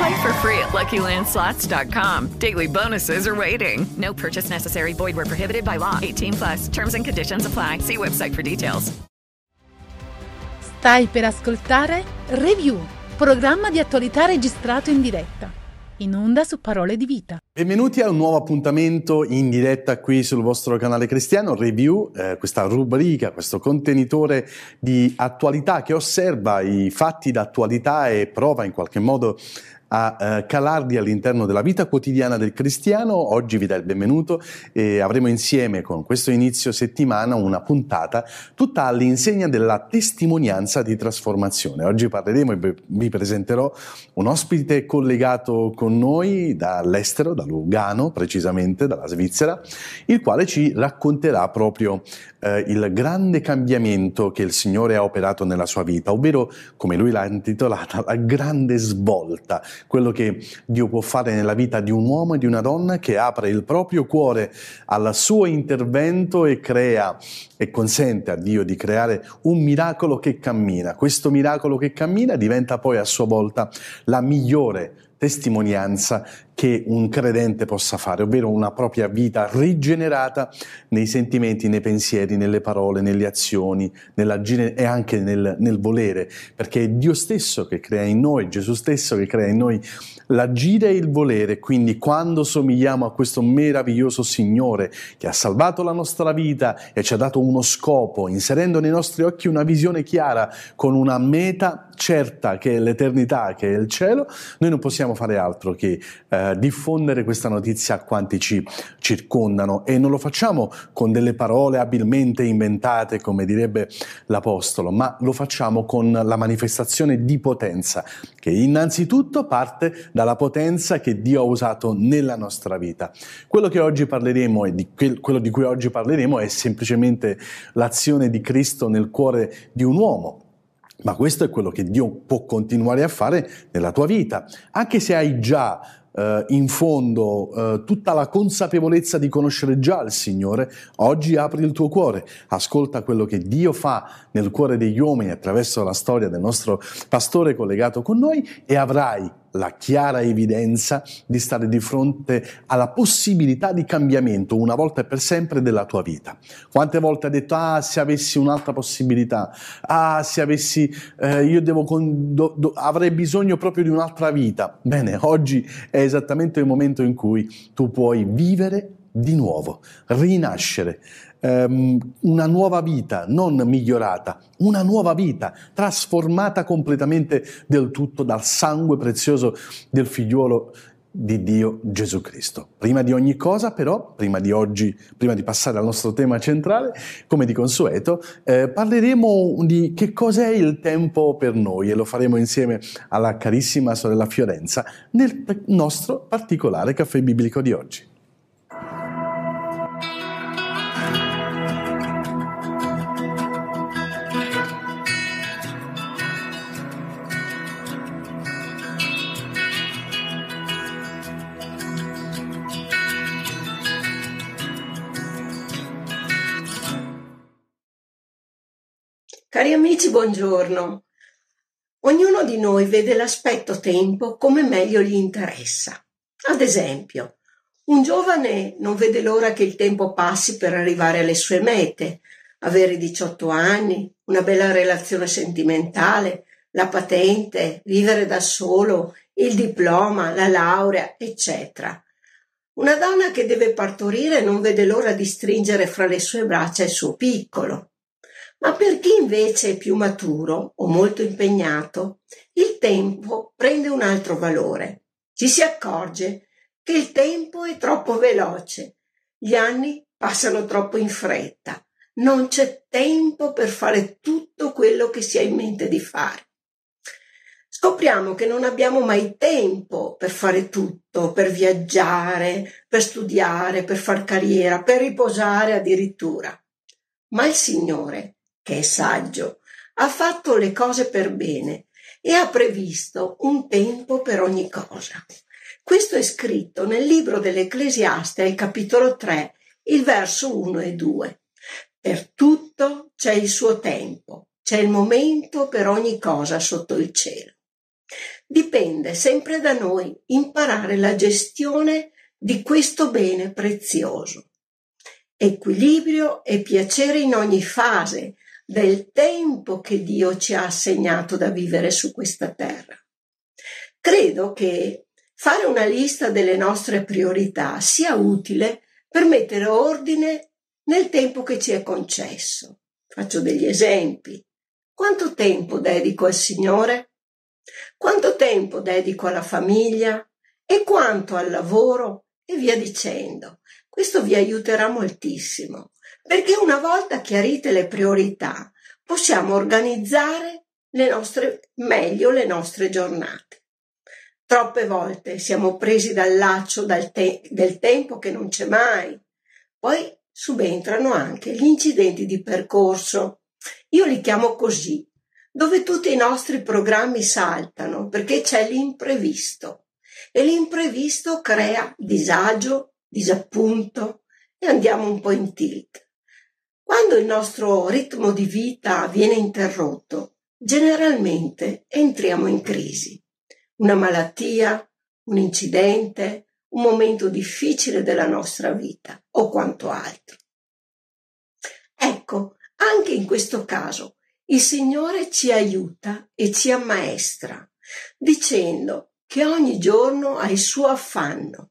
Play for free at LuckyLandSlots.com. Daily bonuses are waiting. No purchase necessary. Void where prohibited by law. 18 plus. Terms and conditions apply. See website for details. Stai per ascoltare Review, programma di attualità registrato in diretta. In onda su Parole di Vita. Benvenuti a un nuovo appuntamento in diretta qui sul vostro canale cristiano, Review, eh, questa rubrica, questo contenitore di attualità che osserva i fatti d'attualità e prova in qualche modo a eh, calarli all'interno della vita quotidiana del cristiano. Oggi vi dà il benvenuto e avremo insieme con questo inizio settimana una puntata tutta all'insegna della testimonianza di trasformazione. Oggi parleremo e vi presenterò un ospite collegato con noi dall'estero, da Lugano precisamente, dalla Svizzera, il quale ci racconterà proprio eh, il grande cambiamento che il Signore ha operato nella sua vita, ovvero, come lui l'ha intitolata, la grande svolta, quello che Dio può fare nella vita di un uomo e di una donna che apre il proprio cuore al suo intervento e crea e consente a Dio di creare un miracolo che cammina. Questo miracolo che cammina diventa poi a sua volta la migliore testimonianza che un credente possa fare, ovvero una propria vita rigenerata nei sentimenti, nei pensieri, nelle parole, nelle azioni, nell'agire e anche nel, nel volere, perché è Dio stesso che crea in noi, Gesù stesso che crea in noi l'agire e il volere, quindi quando somigliamo a questo meraviglioso Signore che ha salvato la nostra vita e ci ha dato uno scopo, inserendo nei nostri occhi una visione chiara con una meta certa che è l'eternità, che è il cielo, noi non possiamo fare altro che eh, diffondere questa notizia a quanti ci circondano. E non lo facciamo con delle parole abilmente inventate, come direbbe l'Apostolo, ma lo facciamo con la manifestazione di potenza, che innanzitutto parte dalla potenza che Dio ha usato nella nostra vita. Quello di quello di cui oggi parleremo è semplicemente l'azione di Cristo nel cuore di un uomo, ma questo è quello che Dio può continuare a fare nella tua vita, anche se hai già Uh, in fondo uh, tutta la consapevolezza di conoscere già il Signore, oggi apri il tuo cuore, ascolta quello che Dio fa nel cuore degli uomini attraverso la storia del nostro pastore collegato con noi e avrai la chiara evidenza di stare di fronte alla possibilità di cambiamento una volta e per sempre della tua vita. Quante volte hai detto, ah, se avessi un'altra possibilità, ah, se avessi, eh, io devo, do, do, avrei bisogno proprio di un'altra vita. Bene, oggi è esattamente il momento in cui tu puoi vivere di nuovo, rinascere, um, una nuova vita, non migliorata, una nuova vita trasformata completamente del tutto dal sangue prezioso del figliuolo di Dio Gesù Cristo. Prima di ogni cosa, però, prima di oggi, prima di passare al nostro tema centrale, come di consueto, eh, parleremo di che cos'è il tempo per noi e lo faremo insieme alla carissima sorella Fiorenza nel nostro particolare caffè biblico di oggi. Cari amici, buongiorno. Ognuno di noi vede l'aspetto tempo come meglio gli interessa. Ad esempio, un giovane non vede l'ora che il tempo passi per arrivare alle sue mete, avere 18 anni, una bella relazione sentimentale, la patente, vivere da solo, il diploma, la laurea, eccetera. Una donna che deve partorire non vede l'ora di stringere fra le sue braccia il suo piccolo. Ma per chi invece è più maturo o molto impegnato, il tempo prende un altro valore. Ci si accorge che il tempo è troppo veloce, gli anni passano troppo in fretta, non c'è tempo per fare tutto quello che si ha in mente di fare. Scopriamo che non abbiamo mai tempo per fare tutto, per viaggiare, per studiare, per far carriera, per riposare addirittura. Ma il Signore che è saggio, ha fatto le cose per bene e ha previsto un tempo per ogni cosa. Questo è scritto nel libro dell'Ecclesiaste al capitolo 3, il verso 1 e 2. Per tutto c'è il suo tempo, c'è il momento per ogni cosa sotto il cielo. Dipende sempre da noi imparare la gestione di questo bene prezioso. Equilibrio e piacere in ogni fase del tempo che Dio ci ha assegnato da vivere su questa terra. Credo che fare una lista delle nostre priorità sia utile per mettere ordine nel tempo che ci è concesso. Faccio degli esempi. Quanto tempo dedico al Signore? Quanto tempo dedico alla famiglia? E quanto al lavoro? E via dicendo. Questo vi aiuterà moltissimo perché una volta chiarite le priorità possiamo organizzare le nostre, meglio le nostre giornate. Troppe volte siamo presi dal laccio dal te- del tempo che non c'è mai. Poi subentrano anche gli incidenti di percorso. Io li chiamo così, dove tutti i nostri programmi saltano perché c'è l'imprevisto e l'imprevisto crea disagio, disappunto e andiamo un po' in tilt. Quando il nostro ritmo di vita viene interrotto, generalmente entriamo in crisi. Una malattia, un incidente, un momento difficile della nostra vita o quanto altro. Ecco, anche in questo caso il Signore ci aiuta e ci ammaestra, dicendo che ogni giorno ha il suo affanno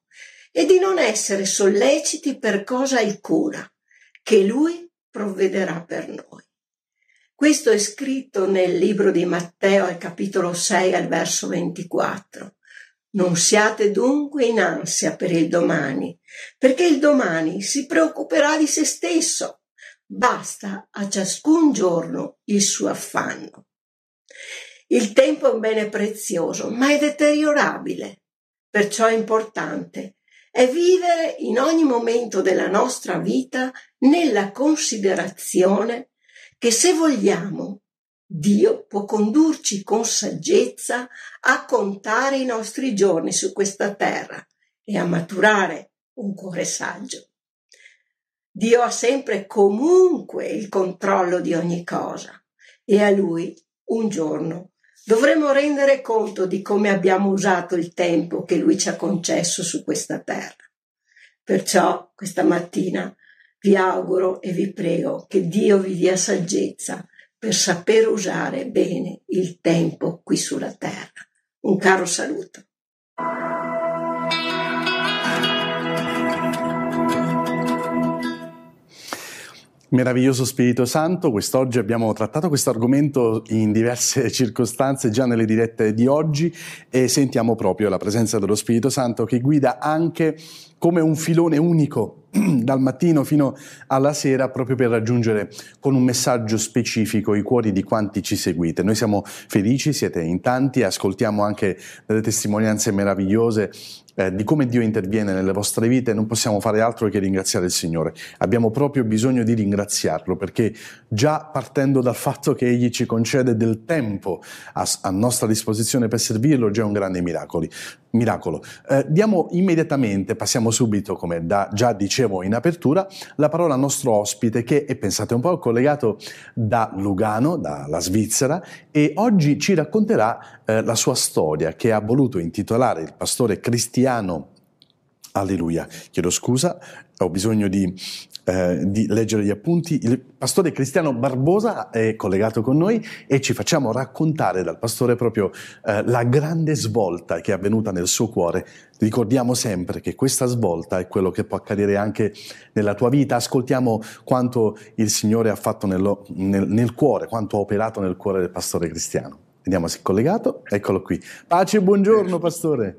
e di non essere solleciti per cosa alcuna, che Lui provvederà per noi. Questo è scritto nel libro di Matteo al capitolo 6 al verso 24. Non siate dunque in ansia per il domani, perché il domani si preoccuperà di se stesso. Basta a ciascun giorno il suo affanno. Il tempo è un bene prezioso, ma è deteriorabile. Perciò è importante è vivere in ogni momento della nostra vita nella considerazione che se vogliamo, Dio può condurci con saggezza a contare i nostri giorni su questa terra e a maturare un cuore saggio. Dio ha sempre comunque il controllo di ogni cosa e a Lui un giorno dovremo rendere conto di come abbiamo usato il tempo che Lui ci ha concesso su questa terra. Perciò questa mattina vi auguro e vi prego che Dio vi dia saggezza per saper usare bene il tempo qui sulla terra. Un caro saluto. Meraviglioso Spirito Santo, quest'oggi abbiamo trattato questo argomento in diverse circostanze già nelle dirette di oggi e sentiamo proprio la presenza dello Spirito Santo che guida anche come un filone unico dal mattino fino alla sera proprio per raggiungere con un messaggio specifico i cuori di quanti ci seguite. Noi siamo felici, siete in tanti, ascoltiamo anche delle testimonianze meravigliose eh, di come Dio interviene nelle vostre vite, non possiamo fare altro che ringraziare il Signore. Abbiamo proprio bisogno di ringraziarlo perché già partendo dal fatto che Egli ci concede del tempo a, a nostra disposizione per servirlo, già è un grande miracolo. Miracolo. Eh, diamo immediatamente, passiamo subito, come da, già dicevo in apertura, la parola al nostro ospite che è, pensate un po', collegato da Lugano, dalla Svizzera, e oggi ci racconterà eh, la sua storia che ha voluto intitolare il pastore cristiano Alleluia, chiedo scusa, ho bisogno di, eh, di, leggere gli appunti. Il pastore Cristiano Barbosa è collegato con noi e ci facciamo raccontare dal pastore proprio eh, la grande svolta che è avvenuta nel suo cuore. Ricordiamo sempre che questa svolta è quello che può accadere anche nella tua vita. Ascoltiamo quanto il Signore ha fatto nello, nel, nel cuore, quanto ha operato nel cuore del pastore Cristiano. Vediamo se è collegato. Eccolo qui. Pace e buongiorno, pastore.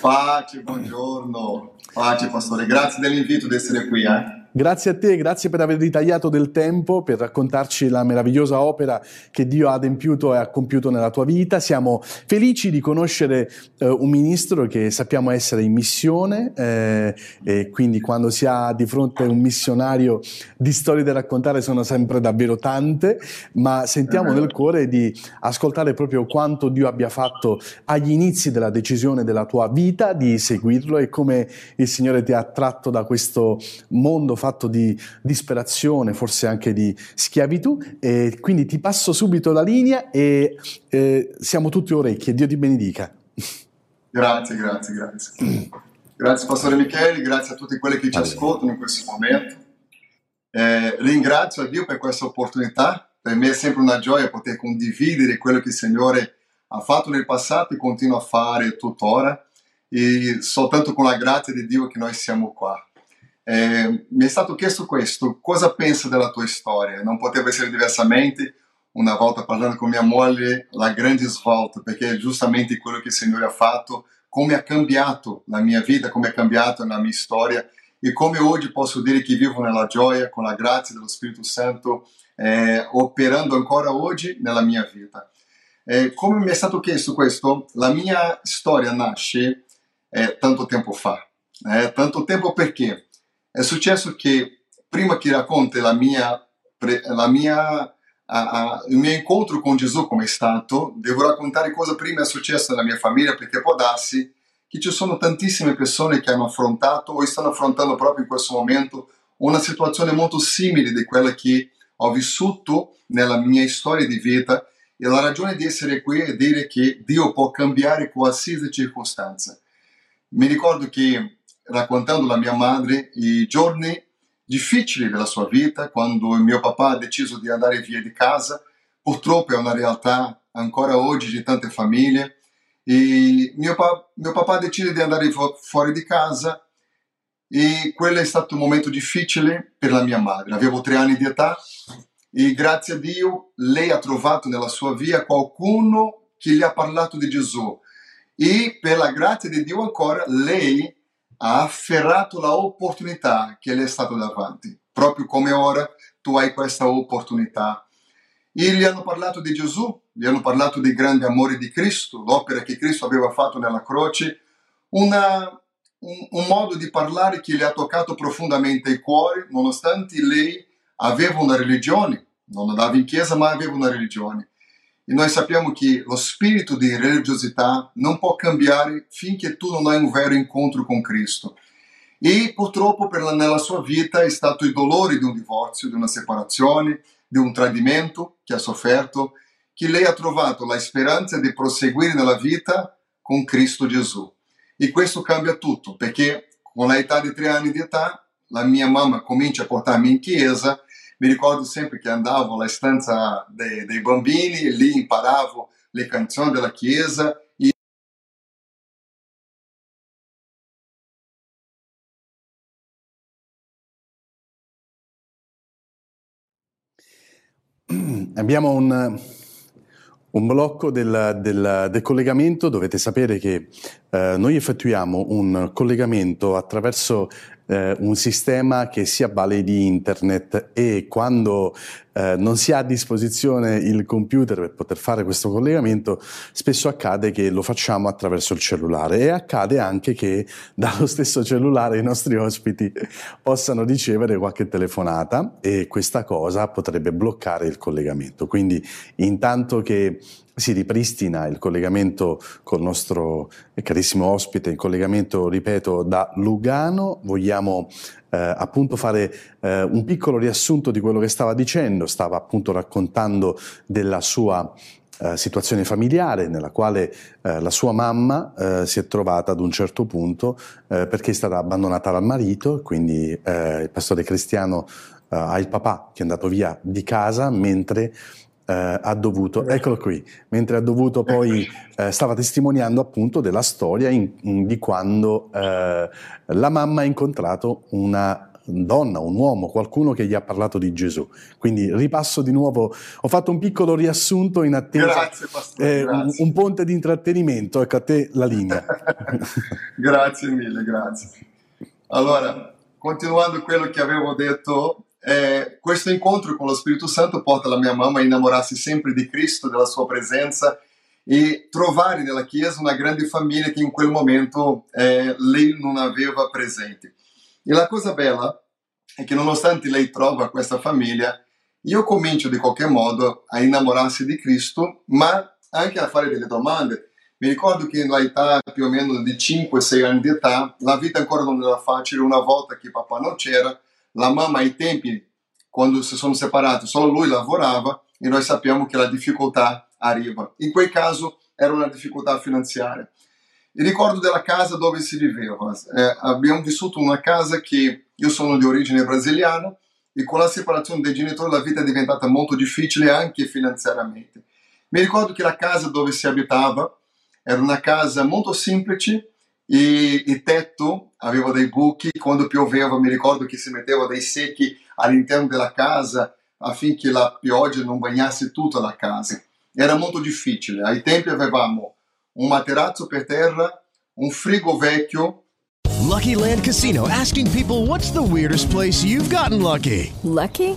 Pace, buongiorno. Pace, pastore. Grazie dell'invito di essere qui. Eh. Grazie a te, grazie per aver ritagliato del tempo per raccontarci la meravigliosa opera che Dio ha adempiuto e ha compiuto nella tua vita. Siamo felici di conoscere eh, un ministro che sappiamo essere in missione eh, e quindi quando si ha di fronte un missionario di storie da raccontare sono sempre davvero tante, ma sentiamo nel cuore di ascoltare proprio quanto Dio abbia fatto agli inizi della decisione della tua vita di seguirlo e come il Signore ti ha tratto da questo mondo fatto di disperazione, forse anche di schiavitù. E quindi ti passo subito la linea e eh, siamo tutti orecchie. Dio ti benedica. Grazie, grazie, grazie. Grazie Pastore Michele, grazie a tutti quelli che ci ascoltano in questo momento. Eh, ringrazio a Dio per questa opportunità. Per me è sempre una gioia poter condividere quello che il Signore ha fatto nel passato e continua a fare tuttora. E soltanto con la grazia di Dio che noi siamo qua. Eh, mi è stato chiesto questo, cosa pensa della tua storia? Non poteva essere diversamente. Una volta parlando con mia moglie, la grande svolta, perché è giustamente quello che il Signore ha fatto, come ha cambiato la mia vita, come ha cambiato la mia storia e come oggi posso dire che vivo nella gioia, con la grazia dello Spirito Santo, eh, operando ancora oggi nella mia vita. Eh, come mi è stato chiesto questo, la mia storia nasce eh, tanto tempo fa. Tanto tempo perché? È successo che prima che racconti la mia, la mia, a, a, il mio incontro con Gesù come è stato, devo raccontare cosa prima è successo nella mia famiglia perché può darsi che ci sono tantissime persone che hanno affrontato o stanno affrontando proprio in questo momento una situazione molto simile di quella che ho vissuto nella mia storia di vita e la ragione di essere qui è dire che Dio può cambiare qualsiasi circostanza. Mi ricordo che raccontando alla mia madre i giorni difficili della sua vita, quando mio papà ha deciso di andare via di casa. Purtroppo è una realtà ancora oggi di tante famiglie. E mio, pa- mio papà decide di andare fu- fuori di casa e quello è stato un momento difficile per la mia madre. Avevo tre anni di età e grazie a Dio lei ha trovato nella sua via qualcuno che gli ha parlato di Gesù e per la grazia di Dio ancora lei ha afferrato la opportunità che le è stata davanti, proprio come ora tu hai questa opportunità. E gli hanno parlato di Gesù, gli hanno parlato del grande amore di Cristo, l'opera che Cristo aveva fatto nella croce, una, un, un modo di parlare che le ha toccato profondamente il cuore, nonostante lei aveva una religione, non andava in chiesa ma aveva una religione. E noi sappiamo che lo spirito di religiosità non può cambiare finché tu non hai un vero incontro con Cristo. E purtroppo per la, nella sua vita è stato il dolore di un divorzio, di una separazione, di un tradimento che ha sofferto, che lei ha trovato la speranza di proseguire nella vita con Cristo Gesù. E questo cambia tutto, perché con l'età di tre anni di età, la mia mamma comincia a portarmi in chiesa mi ricordo sempre che andavo alla stanza dei, dei bambini lì imparavo le canzoni della chiesa Abbiamo un, un blocco del, del, del, collegamento, dovete sapere che eh, noi effettuiamo un collegamento attraverso eh, un sistema che si avvale di internet e quando eh, non si ha a disposizione il computer per poter fare questo collegamento, spesso accade che lo facciamo attraverso il cellulare e accade anche che dallo stesso cellulare i nostri ospiti possano ricevere qualche telefonata e questa cosa potrebbe bloccare il collegamento. Quindi intanto che si ripristina il collegamento col nostro carissimo ospite, il collegamento, ripeto, da Lugano. Vogliamo eh, appunto fare eh, un piccolo riassunto di quello che stava dicendo, stava appunto raccontando della sua eh, situazione familiare nella quale eh, la sua mamma eh, si è trovata ad un certo punto eh, perché è stata abbandonata dal marito, quindi il pastore cristiano ha il papà che è andato via di casa mentre ha dovuto, eccolo qui, mentre ha dovuto poi, stava testimoniando appunto della storia in, in, di quando la mamma ha incontrato una donna, un uomo, qualcuno che gli ha parlato di Gesù. Quindi ripasso di nuovo, ho fatto un piccolo riassunto in attesa, grazie, pastore, eh. Un, un, ponte di intrattenimento, ecco a te la linea. grazie mille, grazie. Allora, continuando quello che avevo detto, eh, questo incontro con lo Spirito Santo porta la mia mamma a innamorarsi sempre di Cristo, della sua presenza e trovare nella Chiesa una grande famiglia che in quel momento eh, lei non aveva presente. E la cosa bella è che nonostante lei trova questa famiglia, io comincio di qualche modo a innamorarsi di Cristo, ma anche a fare delle domande. Mi ricordo che nell'età più o meno di 5-6 anni di età, la vita ancora non era facile, una volta che papà non c'era, la mamma ai tempi, quando si sono separati, solo lui lavorava e noi sappiamo che la difficoltà arriva. In quel caso era una difficoltà finanziaria. Il ricordo della casa dove si viveva. Eh, abbiamo vissuto una casa che io sono di origine brasiliana e con la separazione dei genitori la vita è diventata molto difficile anche finanziariamente. Mi ricordo che la casa dove si abitava era una casa molto semplice e il tetto aveva dei buchi, quando pioveva mi ricordo che si metteva dei secchi all'interno della casa affinché la pioggia non bagnasse tutta la casa. Era molto difficile. Ai tempi avevamo un materasso per terra, un frigo vecchio. Lucky Land Casino asking people what's the weirdest place you've gotten lucky? Lucky?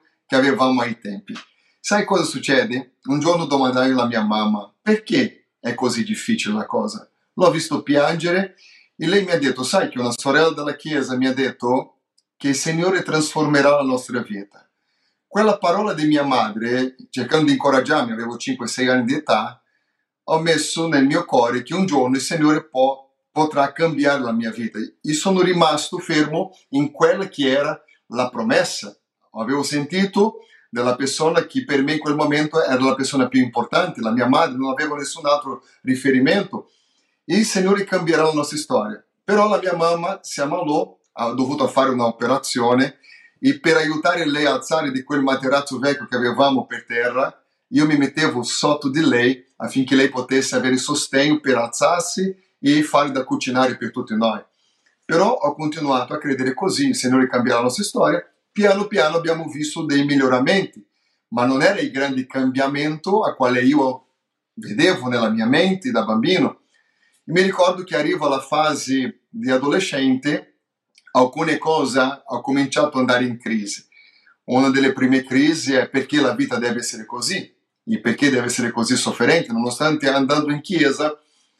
che avevamo ai tempi. Sai cosa succede? Un giorno domandai alla mia mamma perché è così difficile la cosa. L'ho visto piangere e lei mi ha detto, sai che una sorella della chiesa mi ha detto che il Signore trasformerà la nostra vita. Quella parola di mia madre, cercando di incoraggiarmi, avevo 5-6 anni di età, ho messo nel mio cuore che un giorno il Signore può, potrà cambiare la mia vita. E sono rimasto fermo in quella che era la promessa. Avevo sentito della persona che per me in quel momento era la persona più importante, la mia madre, non avevo nessun altro riferimento. E il Signore cambierà la nostra storia. Però la mia mamma si ammalò, ha dovuto fare un'operazione e per aiutare lei a alzare di quel materasso vecchio che avevamo per terra, io mi mettevo sotto di lei affinché lei potesse avere sostegno per alzarsi e fare da cucinare per tutti noi. Però ho continuato a credere così, il Signore cambierà la nostra storia piano piano abbiamo visto dei miglioramenti, ma non era il grande cambiamento a quale io vedevo nella mia mente da bambino. E mi ricordo che arrivo alla fase di adolescente, alcune cose ho cominciato ad andare in crisi. Una delle prime crisi è perché la vita deve essere così, e perché deve essere così sofferente, nonostante andando in chiesa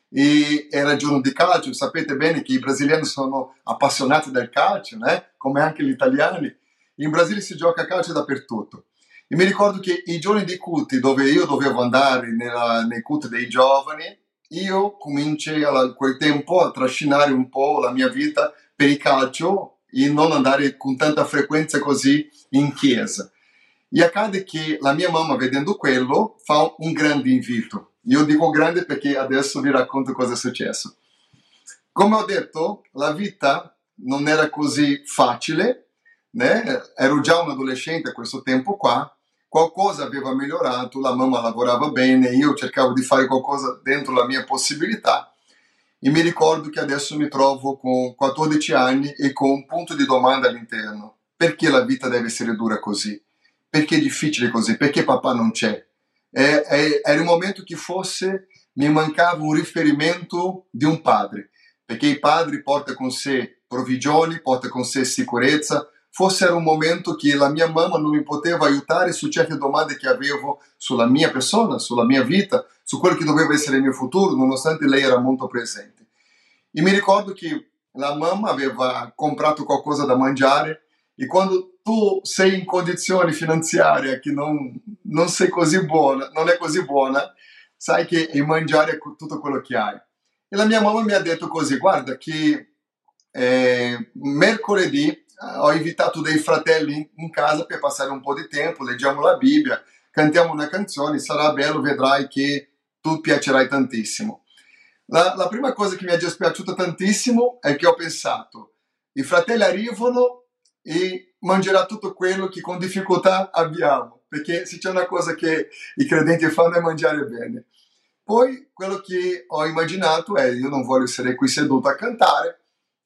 e era giorno di calcio, sapete bene che i brasiliani sono appassionati del calcio, né? come anche gli italiani, in Brasile si gioca calcio dappertutto. E mi ricordo che i giorni dei culti dove io dovevo andare nella, nei culti dei giovani, io cominciai a quel tempo a trascinare un po' la mia vita per il calcio e non andare con tanta frequenza così in chiesa. E accade che la mia mamma, vedendo quello, fa un grande invito. Io dico grande perché adesso vi racconto cosa è successo. Come ho detto, la vita non era così facile, né? già un adolescente a questo tempo qua, qualcosa aveva migliorato, la mamma lavorava bene, io cercavo di fare qualcosa dentro la mia possibilità e mi ricordo che adesso mi trovo con 14 anni e con un punto di domanda all'interno. Perché la vita deve essere dura così? Perché è difficile così? Perché papà non c'è? È, era il momento che fosse mi mancava un riferimento di un padre, perché il padre porta con sé provvigioni, porta con sé sicurezza, forse era un momento che la mia mamma non mi poteva aiutare su certe domande che avevo sulla mia persona, sulla mia vita, su quello che doveva essere il mio futuro, nonostante lei era molto presente. E mi ricordo che la mamma aveva comprato qualcosa da mangiare e quando tu sei in condizioni finanziarie che non, non sei così buona, non è così buona, sai che il mangiare è tutto quello che hai. E la mia mamma mi ha detto così, guarda che eh, mercoledì ho invitato dei fratelli in casa per passare un po' di tempo, leggiamo la Bibbia, cantiamo una canzone, sarà bello, vedrai che tu piacerai tantissimo. La, la prima cosa che mi è dispiaciuta tantissimo è che ho pensato, i fratelli arrivano e mangerà tutto quello che con difficoltà abbiamo, perché se c'è una cosa che i credenti fanno è mangiare bene. Poi quello che ho immaginato è io non voglio essere qui seduto a cantare,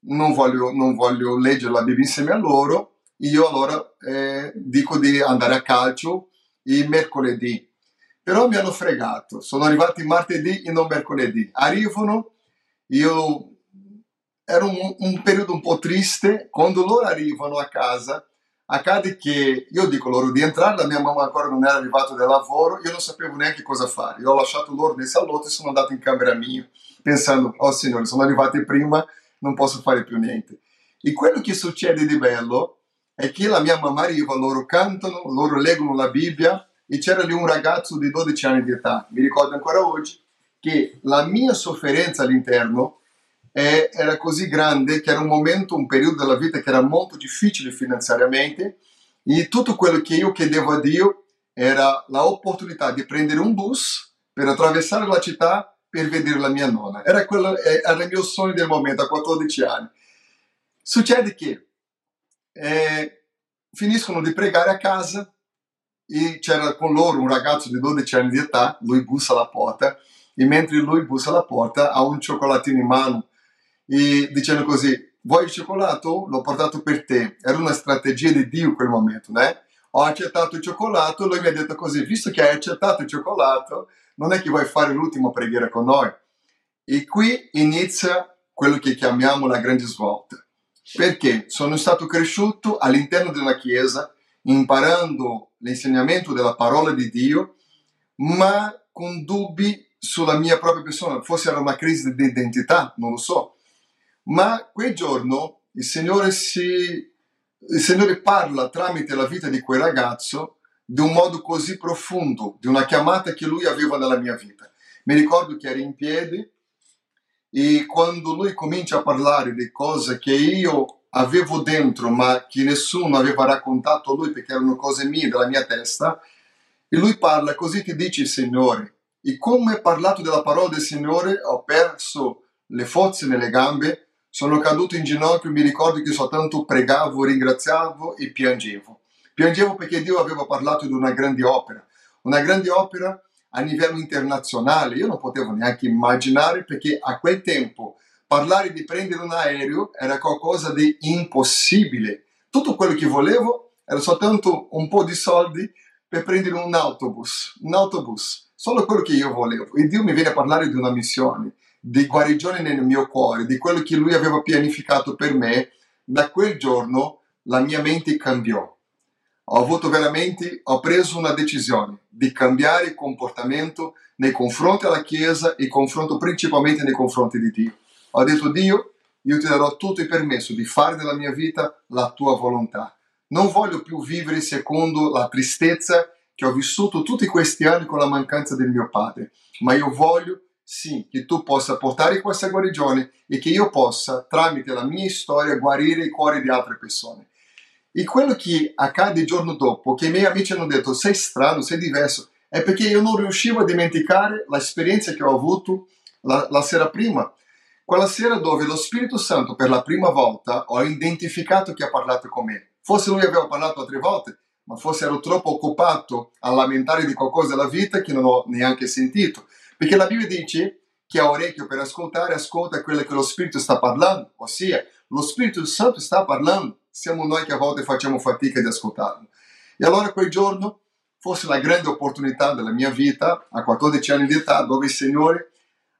non voglio, non voglio leggere la Bibbia insieme a loro, io allora eh, dico di andare a calcio il mercoledì però mi hanno fregato. Sono arrivati martedì e non mercoledì. Arrivano, io era un, un, periodo un po' triste. Quando loro arrivano a casa, accade che io dico loro di entrare, la mia mamma ancora non era arrivata dal lavoro, io non sapevo neanche cosa fare. Io ho lasciato loro nel salotto e sono andato in camera mia, pensando, oh signore, sono arrivati prima, non posso fare più niente. E quello che succede di bello è che la mia mamma arriva, loro cantano, loro leggono la Bibbia, e c'era lì un ragazzo di 12 anni di età, mi ricordo ancora oggi, che la mia sofferenza all'interno eh, era così grande che era un momento, un periodo della vita che era molto difficile finanziariamente e tutto quello che io chiedevo a Dio era l'opportunità di prendere un bus per attraversare la città per vedere la mia nonna. Era, quello, eh, era il mio sogno del momento a 14 anni. Succede che eh, finiscono di pregare a casa e c'era con loro un ragazzo di 12 anni di età, lui bussa alla porta e mentre lui bussa alla porta ha un cioccolatino in mano e dicendo così vuoi il cioccolato? L'ho portato per te. Era una strategia di Dio quel momento, né? Ho accettato il cioccolato, lui mi ha detto così, visto che hai accettato il cioccolato, non è che vuoi fare l'ultima preghiera con noi. E qui inizia quello che chiamiamo la grande svolta. Perché sono stato cresciuto all'interno di una chiesa imparando l'insegnamento della parola di Dio, ma con dubbi sulla mia propria persona. Forse era una crisi di identità, non lo so. Ma quel giorno il Signore, si, il Signore parla tramite la vita di quel ragazzo di un modo così profondo, di una chiamata che lui aveva nella mia vita. Mi ricordo che ero in piedi e quando lui comincia a parlare di cose che io avevo dentro ma che nessuno aveva raccontato a lui perché erano cose mie della mia testa e lui parla così ti dice il Signore e come parlato della parola del Signore ho perso le forze nelle gambe sono caduto in ginocchio mi ricordo che soltanto pregavo ringraziavo e piangevo piangevo perché Dio aveva parlato di una grande opera una grande opera a livello internazionale io non potevo neanche immaginare perché a quel tempo parlare di prendere un aereo era qualcosa di impossibile. Tutto quello che volevo era soltanto un po' di soldi per prendere un autobus, un autobus, solo quello che io volevo. E Dio mi viene a parlare di una missione, di guarigione nel mio cuore, di quello che Lui aveva pianificato per me. Da quel giorno la mia mente cambiò. Ho avuto veramente, ho preso una decisione di cambiare comportamento nei confronti della Chiesa e confronto principalmente nei confronti di Dio. Ho detto Dio, io ti darò tutto il permesso di fare della mia vita la tua volontà. Non voglio più vivere secondo la tristezza che ho vissuto tutti questi anni con la mancanza del mio padre, ma io voglio sì che tu possa portare questa guarigione e che io possa, tramite la mia storia, guarire i cuori di altre persone. E quello che accade il giorno dopo, che i miei amici hanno detto sei strano, sei diverso, è perché io non riuscivo a dimenticare l'esperienza che ho avuto la, la sera prima quella sera dove lo Spirito Santo per la prima volta ho identificato chi ha parlato con me. Forse lui aveva parlato altre volte, ma forse ero troppo occupato a lamentare di qualcosa della vita che non ho neanche sentito. Perché la Bibbia dice chi ha orecchio per ascoltare, ascolta quello che lo Spirito sta parlando, ossia lo Spirito Santo sta parlando, siamo noi che a volte facciamo fatica di ascoltarlo. E allora quel giorno, forse la grande opportunità della mia vita, a 14 anni di età, dove il Signore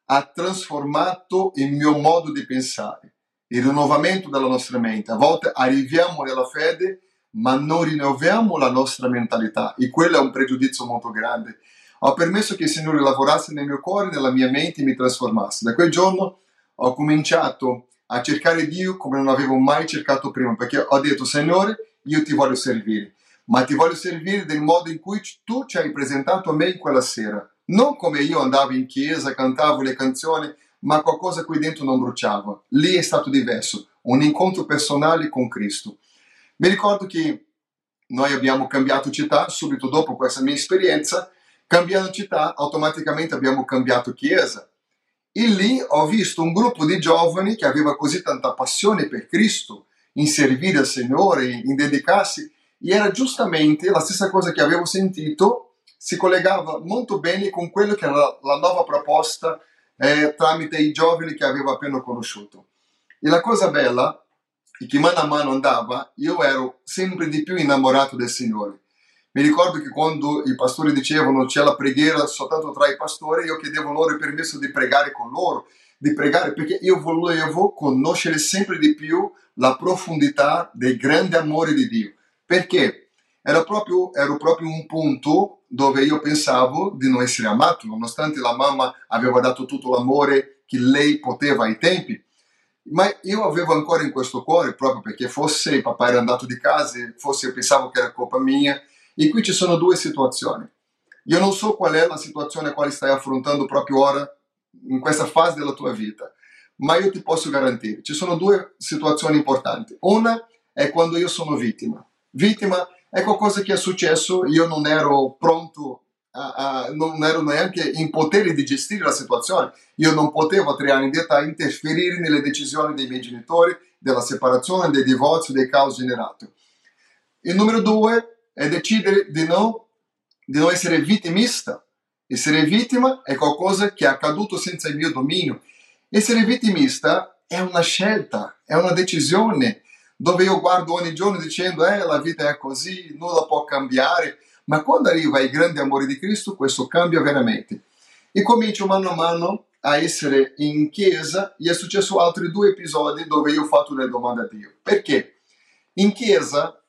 ha trasformato il mio modo di pensare. il rinnovamento della nostra mente. A volte arriviamo nella fede, ma non rinnoviamo la nostra mentalità e quello è un pregiudizio molto grande. Ho permesso che il Signore lavorasse nel mio cuore, nella mia mente e mi trasformasse. Da quel giorno ho cominciato a cercare Dio come non avevo mai cercato prima, perché ho detto, Signore, io ti voglio servire, ma ti voglio servire del modo in cui tu ci hai presentato a me quella sera. Non come io andavo in chiesa, cantavo le canzoni, ma qualcosa qui dentro non bruciava. Lì è stato diverso, un incontro personale con Cristo. Mi ricordo che noi abbiamo cambiato città subito dopo questa mia esperienza. Cambiando città, automaticamente abbiamo cambiato chiesa. E lì ho visto un gruppo di giovani che aveva così tanta passione per Cristo, in servire al Signore, in dedicarsi. E era giustamente la stessa cosa che avevo sentito, si collegava molto bene con quello che era la nuova proposta eh, tramite i giovani che avevo appena conosciuto. E la cosa bella è che mano a mano andava, io ero sempre di più innamorato del Signore. Mi ricordo che quando i pastori dicevano c'è la preghiera soltanto tra i pastori, io chiedevo loro il permesso di pregare con loro, di pregare perché io volevo conoscere sempre di più la profondità del grande amore di Dio. Perché era proprio, ero proprio un punto dove io pensavo di non essere amato, nonostante la mamma aveva dato tutto l'amore che lei poteva ai tempi. Ma io avevo ancora in questo cuore, proprio perché fosse il papà era andato di casa, forse io pensavo che era colpa mia. E qui ci sono due situazioni. Io non so qual è la situazione a quale stai affrontando proprio ora, in questa fase della tua vita, ma io ti posso garantire, ci sono due situazioni importanti. Una è quando io sono vittima. Vittima è qualcosa che è successo, io non ero pronto, a, a, non ero neanche in potere di gestire la situazione, io non potevo a tre anni di età interferire nelle decisioni dei miei genitori, della separazione, del divorzio, del caos generato. Il numero due è decidere di non, di non essere vittimista. Essere vittima è qualcosa che è accaduto senza il mio dominio. Essere vittimista è una scelta, è una decisione, dove io guardo ogni giorno dicendo eh, la vita è così, nulla può cambiare, ma quando arriva il grande amore di Cristo questo cambia veramente. E comincio mano a mano a essere in chiesa e è successo altri due episodi dove io ho fatto delle domande a Dio. Perché? In chiesa,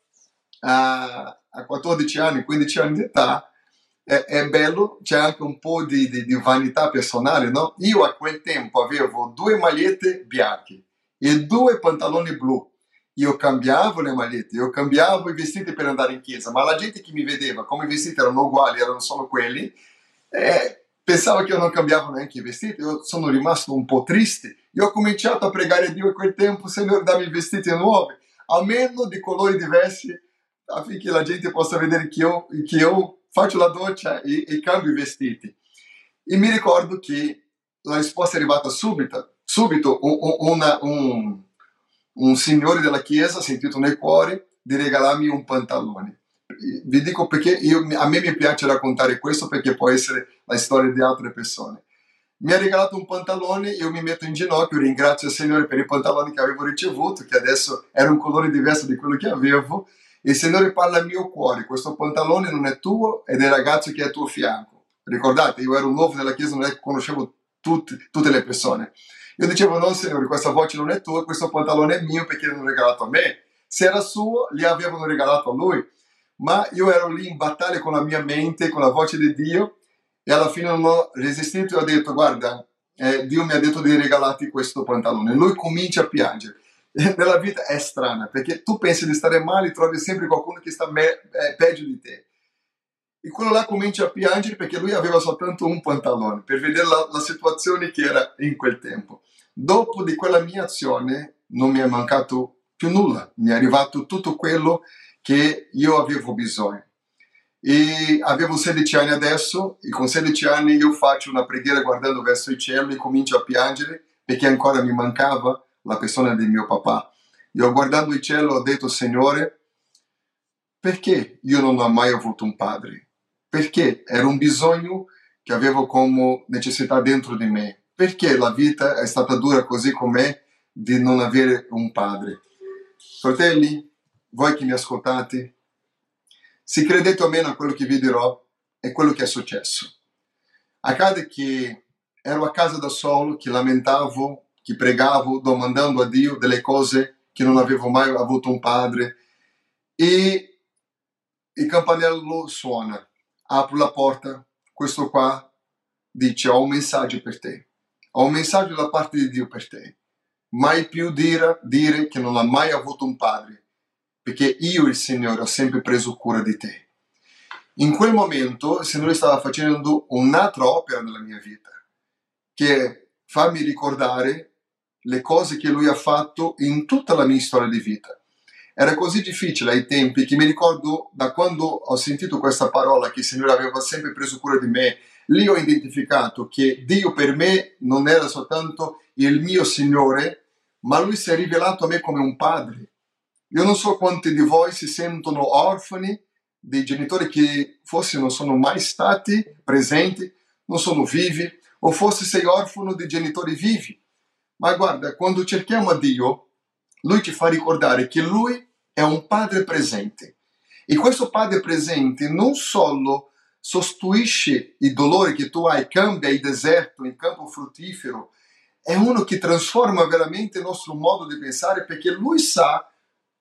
a, a 14 anni, 15 anni di età, è, è bello, c'è anche un po' di, di, di vanità personale, no? Io a quel tempo avevo due magliette bianche e due pantaloni blu io cambiavo le magliette, io cambiavo i vestiti per andare in chiesa, ma la gente che mi vedeva, come i vestiti erano uguali, erano solo quelli, eh, pensava che io non cambiavo neanche i vestiti, io sono rimasto un po' triste. Io ho cominciato a pregare Dio in quel tempo, Signore, dammi vestiti nuovi, almeno di colori diversi, affinché la gente possa vedere che io, che io faccio la doccia e, e cambio i vestiti. E mi ricordo che la risposta è arrivata subito, subito una, un, un signore della chiesa sentito nel cuore di regalarmi un pantalone. Vi dico perché io, a me mi piace raccontare questo perché può essere la storia di altre persone. Mi ha regalato un pantalone, io mi metto in ginocchio, ringrazio il Signore per i pantaloni che avevo ricevuto, che adesso era un colore diverso di quello che avevo. Il Signore parla al mio cuore, questo pantalone non è tuo, è del ragazzo che è a tuo fianco. Ricordate, io ero nuovo nella chiesa, non è che conoscevo tutti, tutte le persone. Io dicevo, no signore, questa voce non è tua, questo pantalone è mio perché l'hanno regalato a me. Se era suo, gli avevano regalato a lui. Ma io ero lì in battaglia con la mia mente, con la voce di Dio, e alla fine non ho resistito e ho detto, guarda, eh, Dio mi ha detto di regalarti questo pantalone. Lui comincia a piangere. nella vita è strana, perché tu pensi di stare male, trovi sempre qualcuno che sta me- eh, peggio di te. E quello là comincia a piangere perché lui aveva soltanto un pantalone, per vedere la, la situazione che era in quel tempo. Dopo di quella mia azione non mi è mancato più nulla, mi è arrivato tutto quello che io avevo bisogno. E avevo 16 anni adesso e con 16 anni io faccio una preghiera guardando verso il cielo e comincio a piangere perché ancora mi mancava la persona del mio papà. Io guardando il cielo ho detto, Signore, perché io non ho mai avuto un padre? Perché era un bisogno che avevo come necessità dentro di me perché la vita è stata dura così com'è di non avere un padre. Fratelli, voi che mi ascoltate, se credete o meno a quello che vi dirò, è quello che è successo. Accade che ero a casa da solo, che lamentavo, che pregavo domandando a Dio delle cose che non avevo mai avuto un padre. E il campanello suona, apro la porta, questo qua dice ho un messaggio per te, ho un messaggio da parte di Dio per te, mai più dire, dire che non ha mai avuto un padre, perché io il Signore ho sempre preso cura di te. In quel momento il Signore stava facendo un'altra opera nella mia vita, che farmi ricordare le cose che lui ha fatto in tutta la mia storia di vita. Era così difficile ai tempi che mi ricordo da quando ho sentito questa parola che il Signore aveva sempre preso cura di me, lì ho identificato che Dio per me non era soltanto il mio Signore, ma Lui si è rivelato a me come un padre. Io non so quanti di voi si sentono orfani dei genitori che forse non sono mai stati presenti, non sono vivi, o forse sei orfano di genitori vivi. Ma guarda, quando cerchiamo a Dio, Lui ci fa ricordare che Lui è un Padre presente. E questo Padre presente non solo sostituisce i dolori che tu hai, cambia il deserto in campo fruttifero, è uno che trasforma veramente il nostro modo di pensare perché Lui sa,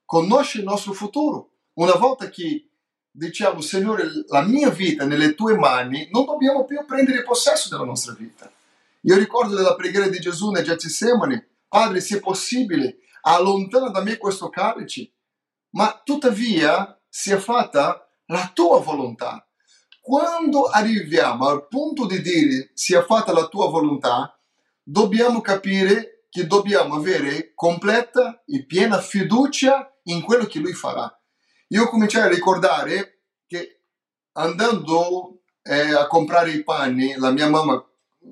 conosce il nostro futuro. Una volta che diciamo, Signore, la mia vita nelle tue mani, non dobbiamo più prendere possesso della nostra vita. Io ricordo della preghiera di Gesù nel Getsemani, Padre, se possibile, allontana da me questo calice, ma tuttavia sia fatta la tua volontà. Quando arriviamo al punto di dire sia fatta la tua volontà, dobbiamo capire che dobbiamo avere completa e piena fiducia in quello che lui farà. Io cominciai a ricordare che andando eh, a comprare i panni, la mia mamma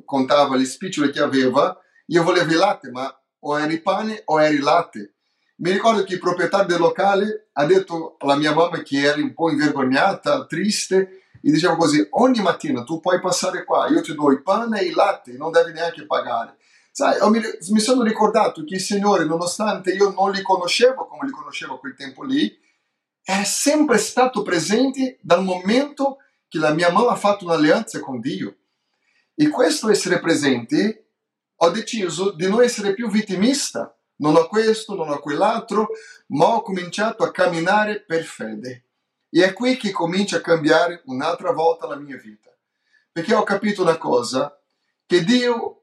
contava le spicciole che aveva, io volevo il latte, ma o eri pane o eri latte. Mi ricordo che il proprietario del locale ha detto alla mia mamma che era un po' invergognata, triste, e diceva così, ogni mattina tu puoi passare qua, io ti do il pane e il latte, non devi neanche pagare. Sai, mi, mi sono ricordato che il Signore, nonostante io non li conoscevo come li conoscevo a quel tempo lì, è sempre stato presente dal momento che la mia mamma ha fatto un'alleanza con Dio. E questo essere presente, ho deciso di non essere più vittimista. Non ho questo, non ho quell'altro, ma ho cominciato a camminare per fede. E è qui che comincia a cambiare un'altra volta la mia vita. Perché ho capito una cosa, che Dio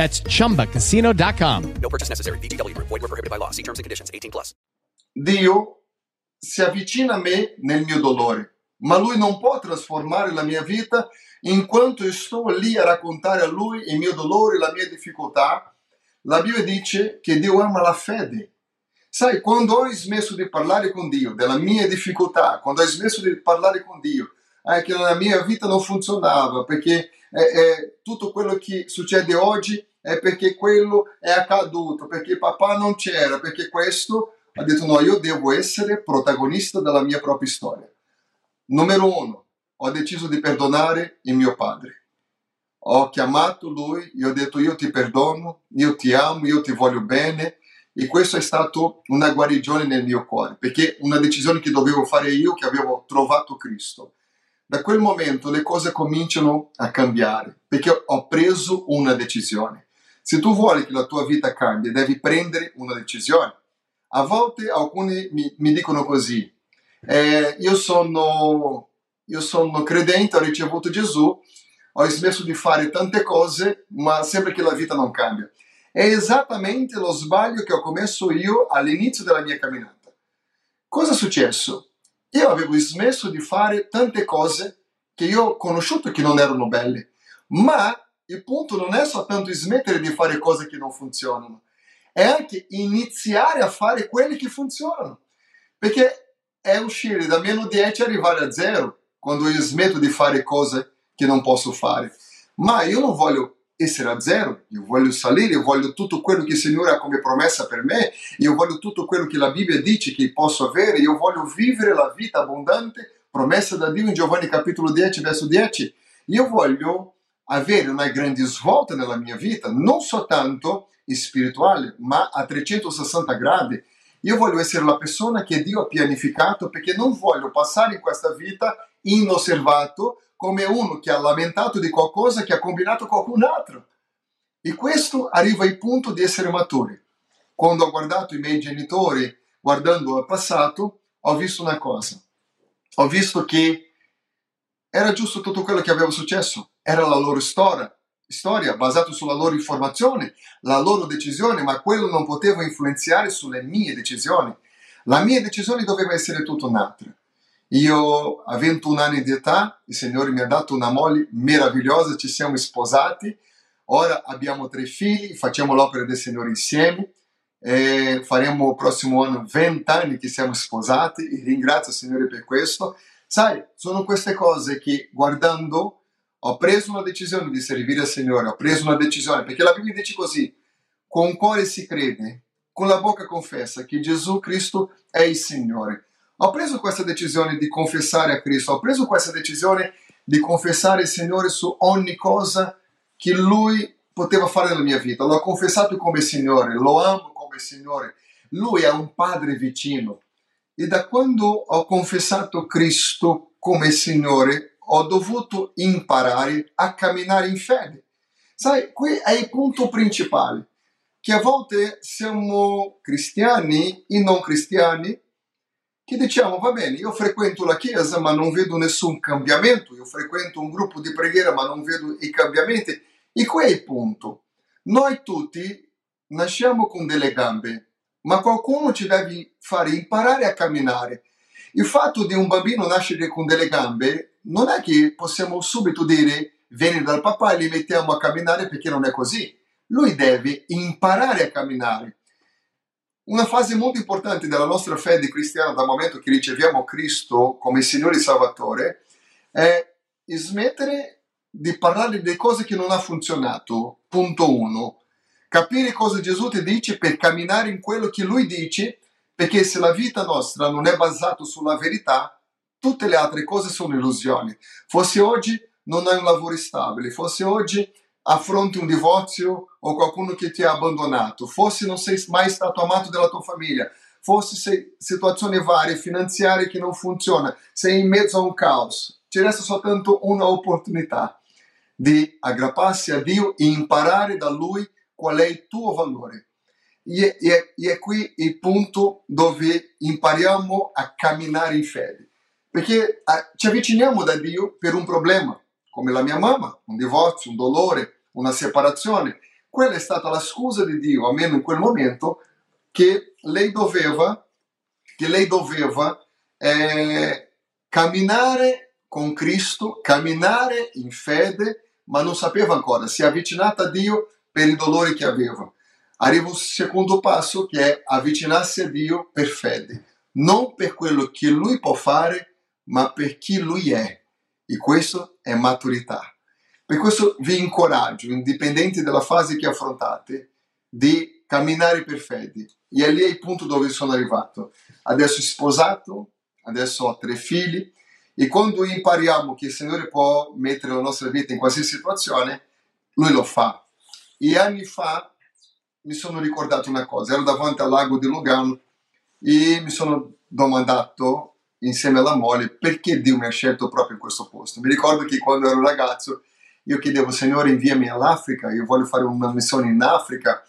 That's chumbacasino.com. No purchase necessary. BGW. Void were prohibited by law. See terms and conditions. 18 plus. Dio si avvicina a me nel mio dolore, ma Lui non può trasformare la mia vita in quanto io sto lì a raccontare a Lui il mio dolore, la mia difficoltà. La Bibbia dice che Dio ama la fede. Sai, quando ho smesso di parlare con Dio della mia difficoltà, quando ho smesso di parlare con Dio, eh, che la mia vita non funzionava, perché eh, eh, tutto quello che succede oggi è perché quello è accaduto, perché papà non c'era, perché questo ha detto no, io devo essere protagonista della mia propria storia. Numero uno, ho deciso di perdonare il mio padre. Ho chiamato lui, gli ho detto io ti perdono, io ti amo, io ti voglio bene e questo è stato una guarigione nel mio cuore, perché una decisione che dovevo fare io, che avevo trovato Cristo. Da quel momento le cose cominciano a cambiare, perché ho preso una decisione. Se tu vuoi che la tua vita cambi, devi prendere una decisione. A volte alcuni mi, mi dicono così, eh, io, sono, io sono credente, ho ricevuto Gesù, ho smesso di fare tante cose, ma sembra che la vita non cambia. È esattamente lo sbaglio che ho commesso io all'inizio della mia camminata. Cosa è successo? Io avevo smesso di fare tante cose che io ho conosciuto che non erano belle, ma il punto non è soltanto smettere di fare cose che non funzionano, è anche iniziare a fare quelle che funzionano, perché è uscire da meno 10 e arrivare a zero quando io smetto di fare cose che non posso fare. Ma io non voglio essere a zero, io voglio salire, io voglio tutto quello che il Signore ha come promessa per me, io voglio tutto quello che la Bibbia dice che posso avere, io voglio vivere la vita abbondante promessa da Dio in Giovanni capitolo 10, verso 10. Io voglio avere una grande svolta nella mia vita, non soltanto spirituale, ma a 360 gradi. Io voglio essere la persona che Dio ha pianificato perché non voglio passare in questa vita inosservato come uno che ha lamentato di qualcosa che ha combinato qualcun altro. E questo arriva al punto di essere maturi. Quando ho guardato i miei genitori, guardando al passato, ho visto una cosa. Ho visto che era giusto tutto quello che aveva successo, era la loro storia, storia basata sulla loro informazione, la loro decisione, ma quello non poteva influenzare sulle mie decisioni. La mia decisione doveva essere tutta un'altra. Io a 21 anni di età, il Signore mi ha dato una moglie meravigliosa, ci siamo sposati, ora abbiamo tre figli, facciamo l'opera del Signore insieme, faremo il prossimo anno 20 anni che siamo sposati e ringrazio il Signore per questo. Sai, sono queste cose che guardando ho preso una decisione di servire al Signore, ho preso una decisione, perché la Bibbia dice così, con il cuore si crede, con la bocca confessa che Gesù Cristo è il Signore. Ho preso questa decisione di confessare a Cristo, ho preso questa decisione di confessare il Signore su ogni cosa che Lui poteva fare nella mia vita. L'ho confessato come Signore, lo amo come Signore. Lui è un Padre vicino. E da quando ho confessato Cristo come Signore, ho dovuto imparare a camminare in fede. Sai, qui è il punto principale, che a volte siamo cristiani e non cristiani, che diciamo, va bene, io frequento la chiesa ma non vedo nessun cambiamento, io frequento un gruppo di preghiera ma non vedo i cambiamenti. E qui è il punto. Noi tutti nasciamo con delle gambe, ma qualcuno ci deve fare imparare a camminare. Il fatto di un bambino nascere con delle gambe non è che possiamo subito dire vieni dal papà e li mettiamo a camminare perché non è così. Lui deve imparare a camminare. Una fase molto importante della nostra fede cristiana dal momento che riceviamo Cristo come Signore e Salvatore è smettere di parlare di cose che non hanno funzionato. Punto uno. Capire cosa Gesù ti dice per camminare in quello che Lui dice, perché se la vita nostra non è basata sulla verità, tutte le altre cose sono illusioni. Forse oggi non hai un lavoro stabile, forse oggi affronti un divorzio o qualcuno che ti ha abbandonato, forse non sei mai stato amato dalla tua famiglia, forse sei situazioni varie, finanziarie che non funzionano, sei in mezzo a un caos. Ci resta soltanto una opportunità di aggrapparsi a Dio e imparare da Lui qual è il tuo valore. E è qui il punto dove impariamo a camminare in fede, perché a, ci avviciniamo da Dio per un problema, come la mia mamma, un divorzio, un dolore, una separazione. Quella è stata la scusa di Dio, almeno in quel momento, che lei doveva, che lei doveva eh, camminare con Cristo, camminare in fede, ma non sapeva ancora, si è avvicinata a Dio per i dolori che aveva. Arriva un secondo passo che è avvicinarsi a Dio per fede, non per quello che Lui può fare, ma per chi Lui è. E questo è maturità. Per questo vi incoraggio, indipendenti dalla fase che affrontate, di camminare per fede. E è lì il punto dove sono arrivato. Adesso sposato, adesso ho tre figli, e quando impariamo che il Signore può mettere la nostra vita in qualsiasi situazione, Lui lo fa. E anni fa mi sono ricordato una cosa, ero davanti al lago di Lugano e mi sono domandato insieme alla moglie perché Dio mi ha scelto proprio in questo posto. Mi ricordo che quando ero ragazzo io chiedevo Signore inviami all'Africa, io voglio fare una missione in Africa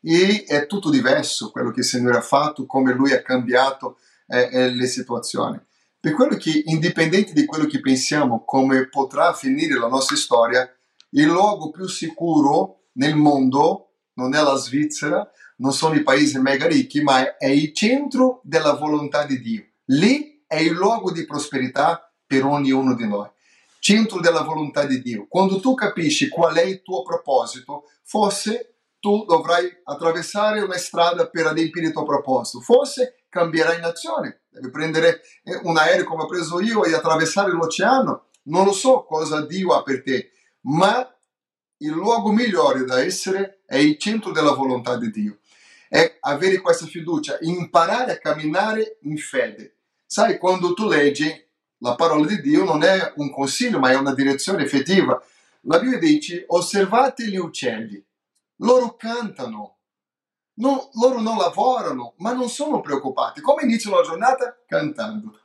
e è tutto diverso quello che il Signore ha fatto, come Lui ha cambiato eh, eh, le situazioni. Per quello che, indipendente di quello che pensiamo, come potrà finire la nostra storia, il luogo più sicuro nel mondo non è la Svizzera, non sono i paesi mega ricchi, ma è il centro della volontà di Dio. Lì è il luogo di prosperità per ognuno di noi. Centro della volontà di Dio. Quando tu capisci qual è il tuo proposito, forse tu dovrai attraversare una strada per adempiere il tuo proposito. Forse cambierai nazione, devi prendere un aereo come ho preso io e attraversare l'oceano. Non lo so cosa Dio ha per te, ma il luogo migliore da essere è il centro della volontà di Dio. È avere questa fiducia, imparare a camminare in fede. Sai, quando tu leggi la parola di Dio non è un consiglio, ma è una direzione effettiva. La Bibbia dice, osservate gli uccelli, loro cantano, non, loro non lavorano, ma non sono preoccupati. Come iniziano la giornata? Cantando.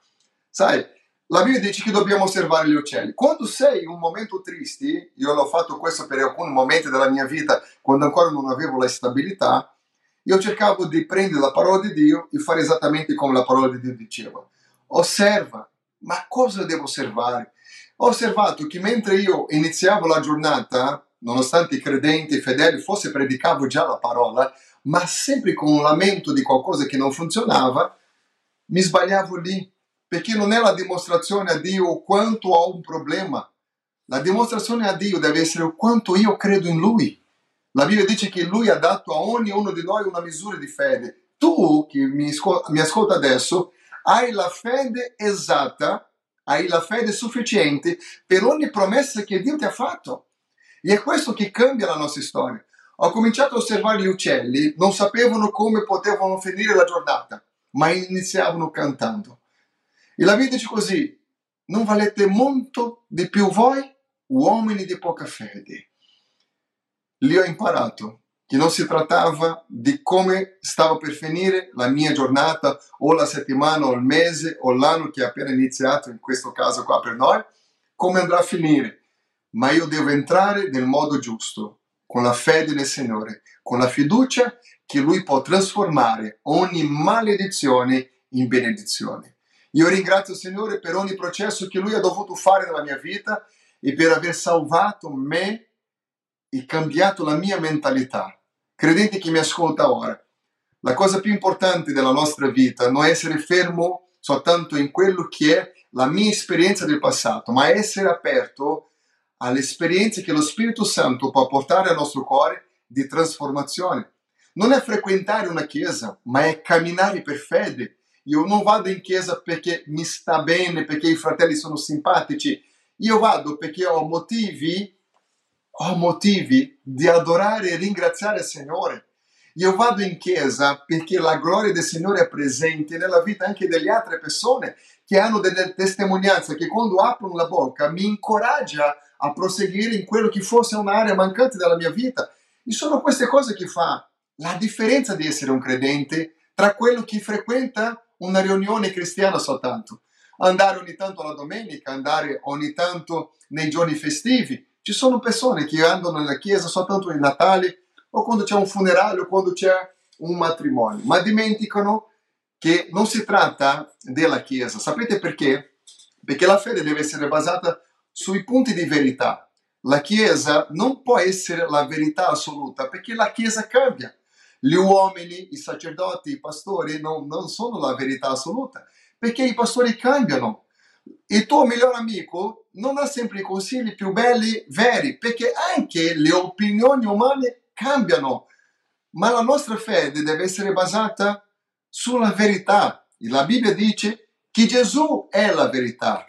Sai, la Bibbia dice che dobbiamo osservare gli uccelli. Quando sei in un momento triste, io l'ho fatto questo per alcuni momenti della mia vita, quando ancora non avevo la stabilità, io cercavo di prendere la parola di Dio e fare esattamente come la parola di Dio diceva. Osserva, ma cosa devo osservare? Ho osservato che mentre io iniziavo la giornata, nonostante i credenti e fedeli fosse predicavo già la parola, ma sempre con un lamento di qualcosa che non funzionava, mi sbagliavo lì perché non è la dimostrazione a Dio quanto ho un problema. La dimostrazione a Dio deve essere quanto io credo in Lui. La Bibbia dice che Lui ha dato a ognuno di noi una misura di fede. Tu che mi, mi ascolta adesso, hai la fede esatta, hai la fede sufficiente per ogni promessa che Dio ti ha fatto. E è questo che cambia la nostra storia. Ho cominciato a osservare gli uccelli, non sapevano come potevano finire la giornata, ma iniziavano cantando. E la Bibbia dice così, non valete molto di più voi, uomini di poca fede. Lì ho imparato che non si trattava di come stava per finire la mia giornata o la settimana o il mese o l'anno che è appena iniziato, in questo caso qua per noi, come andrà a finire. Ma io devo entrare nel modo giusto, con la fede nel Signore, con la fiducia che Lui può trasformare ogni maledizione in benedizione. Io ringrazio il Signore per ogni processo che Lui ha dovuto fare nella mia vita e per aver salvato me e cambiato la mia mentalità. Credente che mi ascolta ora, la cosa più importante della nostra vita non è essere fermo soltanto in quello che è la mia esperienza del passato, ma essere aperto alle esperienze che lo Spirito Santo può portare al nostro cuore di trasformazione. Non è frequentare una chiesa, ma è camminare per fede, io non vado in chiesa perché mi sta bene, perché i fratelli sono simpatici. Io vado perché ho motivi, ho motivi di adorare e ringraziare il Signore. Io vado in chiesa perché la gloria del Signore è presente nella vita anche delle altre persone che hanno delle testimonianze che quando aprono la bocca mi incoraggia a proseguire in quello che fosse un'area mancante della mia vita. E sono queste cose che fa la differenza di essere un credente tra quello che frequenta una riunione cristiana soltanto. Andare ogni tanto alla domenica, andare ogni tanto nei giorni festivi. Ci sono persone che andano nella chiesa soltanto nel Natale o quando c'è un funerale o quando c'è un matrimonio, ma dimenticano che non si tratta della chiesa. Sapete perché? Perché la fede deve essere basata sui punti di verità. La chiesa non può essere la verità assoluta perché la chiesa cambia gli uomini, i sacerdoti, i pastori non, non sono la verità assoluta, perché i pastori cambiano. Il tuo migliore amico non ha sempre i consigli più belli, veri, perché anche le opinioni umane cambiano. Ma la nostra fede deve essere basata sulla verità. La Bibbia dice che Gesù è la verità.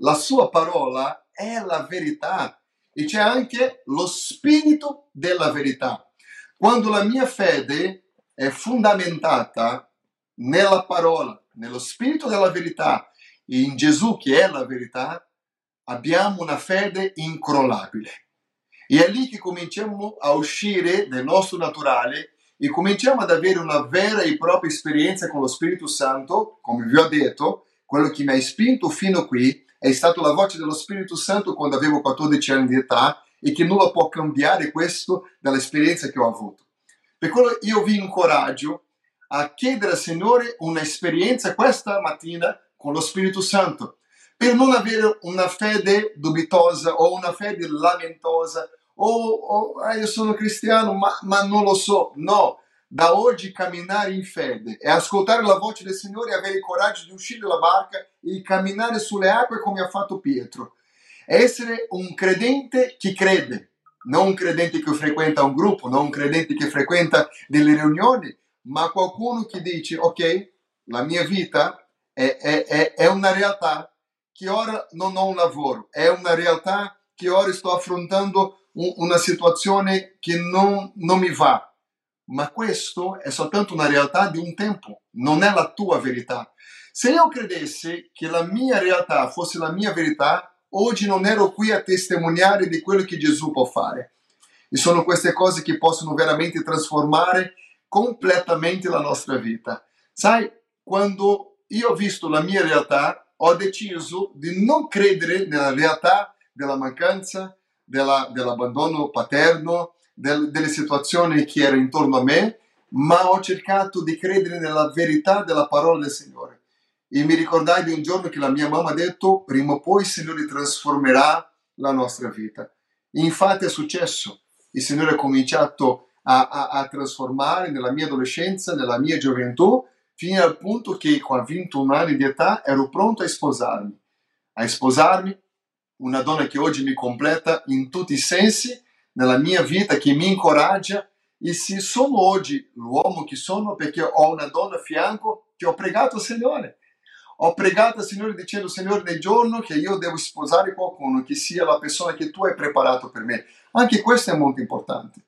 La sua parola è la verità e c'è anche lo spirito della verità. Quando la mia fede è fondamentata nella parola, nello spirito della verità e in Gesù che è la verità, abbiamo una fede incrollabile. E è lì che cominciamo a uscire del nostro naturale e cominciamo ad avere una vera e propria esperienza con lo Spirito Santo, come vi ho detto, quello che mi ha spinto fino qui è stato la voce dello Spirito Santo quando avevo 14 anni di età e che nulla può cambiare questo dall'esperienza che ho avuto. Per quello io vi incoraggio a chiedere al Signore un'esperienza questa mattina con lo Spirito Santo, per non avere una fede dubitosa o una fede lamentosa o, o ah, io sono cristiano ma, ma non lo so. No, da oggi camminare in fede e ascoltare la voce del Signore e avere il coraggio di uscire dalla barca e camminare sulle acque come ha fatto Pietro essere un credente che crede, non un credente che frequenta un gruppo, non un credente che frequenta delle riunioni, ma qualcuno che dice, ok, la mia vita è, è, è, è una realtà che ora non ho un lavoro, è una realtà che ora sto affrontando un, una situazione che non, non mi va, ma questo è soltanto una realtà di un tempo, non è la tua verità. Se io credessi che la mia realtà fosse la mia verità, oggi non ero qui a testimoniare di quello che Gesù può fare. E sono queste cose che possono veramente trasformare completamente la nostra vita. Sai, quando io ho visto la mia realtà, ho deciso di non credere nella realtà della mancanza, della, dell'abbandono paterno, del, delle situazioni che erano intorno a me, ma ho cercato di credere nella verità della parola del Signore. E mi ricordai di un giorno che la mia mamma ha detto, prima o poi il Signore trasformerà la nostra vita. Infatti è successo. Il Signore ha cominciato a, a, a trasformare nella mia adolescenza, nella mia gioventù, fino al punto che con 21 anni di età ero pronto a sposarmi. A sposarmi, una donna che oggi mi completa in tutti i sensi, nella mia vita, che mi incoraggia. E se sono oggi l'uomo che sono perché ho una donna a fianco che ho pregato al Signore. Ho pregato al Signore dicendo, Signore, nel giorno che io devo sposare qualcuno, che sia la persona che tu hai preparato per me. Anche questo è molto importante.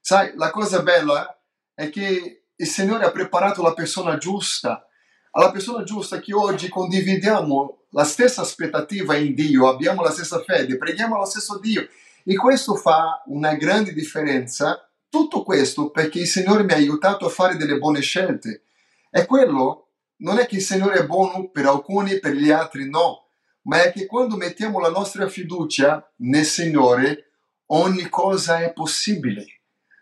Sai, la cosa bella è che il Signore ha preparato la persona giusta, alla persona giusta che oggi condividiamo la stessa aspettativa in Dio, abbiamo la stessa fede, preghiamo allo stesso Dio. E questo fa una grande differenza. Tutto questo perché il Signore mi ha aiutato a fare delle buone scelte. E quello non è che il Signore è buono per alcuni e per gli altri no, ma è che quando mettiamo la nostra fiducia nel Signore, ogni cosa è possibile.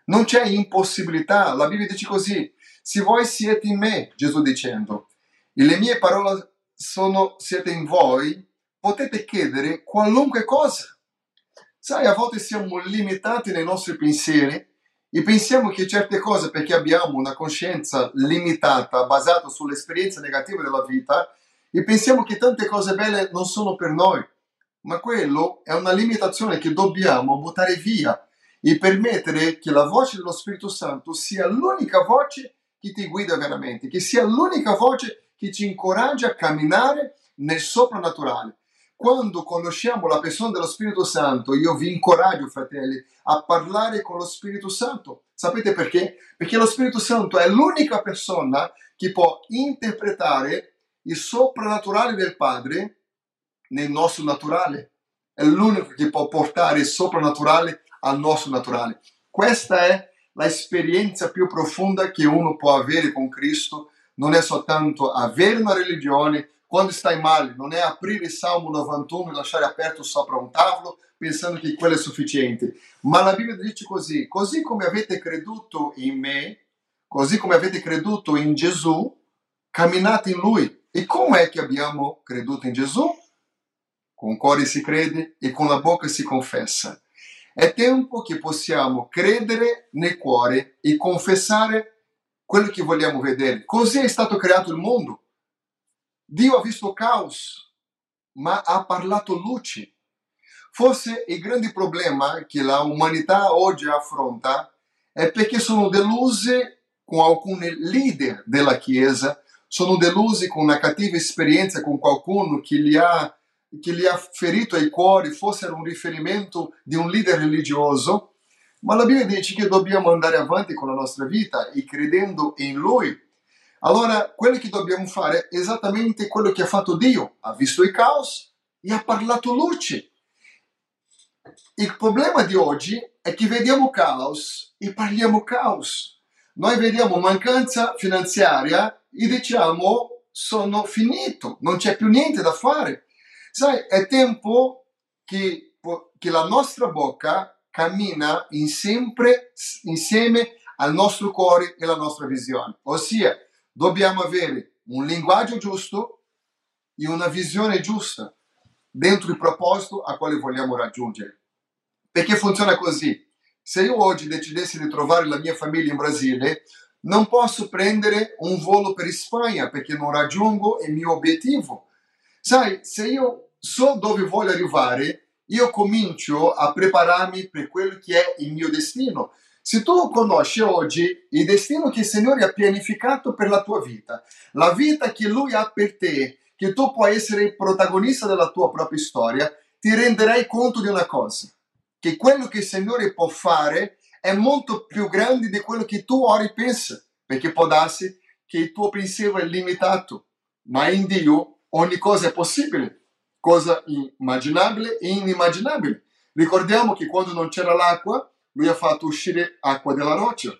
Non c'è impossibilità. La Bibbia dice così: Se voi siete in me, Gesù dicendo, e le mie parole sono, siete in voi, potete chiedere qualunque cosa. Sai, a volte siamo limitati nei nostri pensieri e pensiamo che certe cose, perché abbiamo una coscienza limitata, basata sull'esperienza negativa della vita, e pensiamo che tante cose belle non sono per noi. Ma quello è una limitazione che dobbiamo buttare via e permettere che la voce dello Spirito Santo sia l'unica voce che ti guida veramente, che sia l'unica voce che ci incoraggia a camminare nel soprannaturale. Quando conosciamo la persona dello Spirito Santo, io vi incoraggio, fratelli, a parlare con lo Spirito Santo. Sapete perché? Perché lo Spirito Santo è l'unica persona che può interpretare il soprannaturale del Padre nel nostro naturale. È l'unico che può portare il soprannaturale al nostro naturale. Questa è l'esperienza più profonda che uno può avere con Cristo. Non è soltanto avere una religione, quando stai male, non è aprire il Salmo 91 e lasciare aperto sopra un tavolo pensando che quello è sufficiente. Ma la Bibbia dice così, così come avete creduto in me, così come avete creduto in Gesù, camminate in Lui. E come è che abbiamo creduto in Gesù? Con il cuore si crede e con la bocca si confessa. È tempo che possiamo credere nel cuore e confessare quello che vogliamo vedere. Così è stato creato il mondo. Dio ha visto caos, ma ha parlato luce. Forse il grande problema che la umanità oggi affronta è perché sono deluse con alcuni leader della Chiesa, sono delusi con una cattiva esperienza con qualcuno che li ha che gli ha ferito ai cuori fossero un riferimento di un leader religioso, ma la Bibbia dice che dobbiamo andare avanti con la nostra vita e credendo in Lui. Allora, quello che dobbiamo fare è esattamente quello che ha fatto Dio. Ha visto il caos e ha parlato luce. Il problema di oggi è che vediamo caos e parliamo caos. Noi vediamo mancanza finanziaria e diciamo sono finito, non c'è più niente da fare. Sai, è tempo che, che la nostra bocca cammina in sempre, insieme al nostro cuore e alla nostra visione. Ossia, dobbiamo avere un linguaggio giusto e una visione giusta dentro il proposito a quale vogliamo raggiungere. Perché funziona così. Se io oggi decidessi di trovare la mia famiglia in Brasile, non posso prendere un volo per Spagna perché non raggiungo il mio obiettivo. Sai, se io so dove voglio arrivare, io comincio a prepararmi per quello che è il mio destino. Se tu conosci oggi il destino che il Signore ha pianificato per la tua vita, la vita che Lui ha per te, che tu puoi essere il protagonista della tua propria storia, ti renderai conto di una cosa, che quello che il Signore può fare è molto più grande di quello che tu ora pensi, perché può darsi che il tuo pensiero è limitato, ma in Dio ogni cosa è possibile, cosa immaginabile e inimmaginabile. Ricordiamo che quando non c'era l'acqua, lui ha fatto uscire acqua dalla roccia.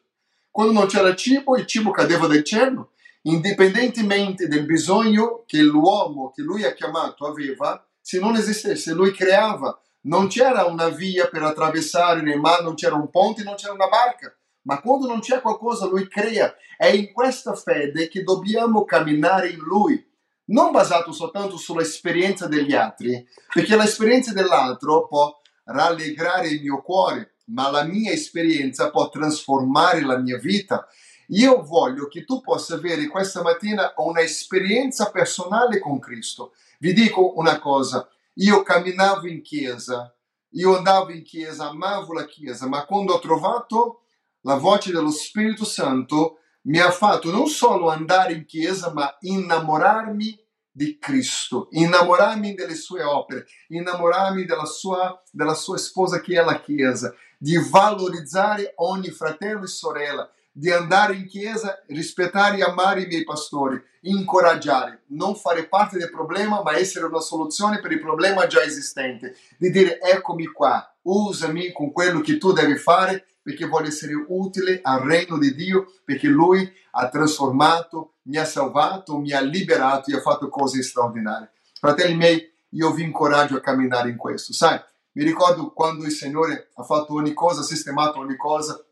Quando non c'era cibo, il cibo cadeva dal cielo. Indipendentemente del bisogno che l'uomo che lui ha chiamato aveva, se non esistesse, lui creava. Non c'era una via per attraversare il mare, non c'era un ponte, non c'era una barca. Ma quando non c'è qualcosa, lui crea. È in questa fede che dobbiamo camminare in lui non basato soltanto sull'esperienza degli altri, perché l'esperienza dell'altro può rallegrare il mio cuore, ma la mia esperienza può trasformare la mia vita. Io voglio che tu possa avere questa mattina un'esperienza personale con Cristo. Vi dico una cosa, io camminavo in chiesa, io andavo in chiesa, amavo la chiesa, ma quando ho trovato la voce dello Spirito Santo, mi ha fatto non solo andare in chiesa, ma innamorarmi di Cristo, innamorarmi delle sue opere, innamorarmi della sua, della sua sposa che è la Chiesa, di valorizzare ogni fratello e sorella, di andare in chiesa, rispettare e amare i miei pastori, incoraggiare, non fare parte del problema, ma essere una soluzione per il problema già esistente, di dire eccomi qua, usami con quello che tu devi fare perché voglio essere utile al regno di Dio, perché Lui ha trasformato, mi ha salvato, mi ha liberato e ha fatto cose straordinarie. Fratelli miei, io vi incoraggio a camminare in questo. Sai, mi ricordo quando il Signore ha fatto ogni cosa, ha sistemato ogni cosa,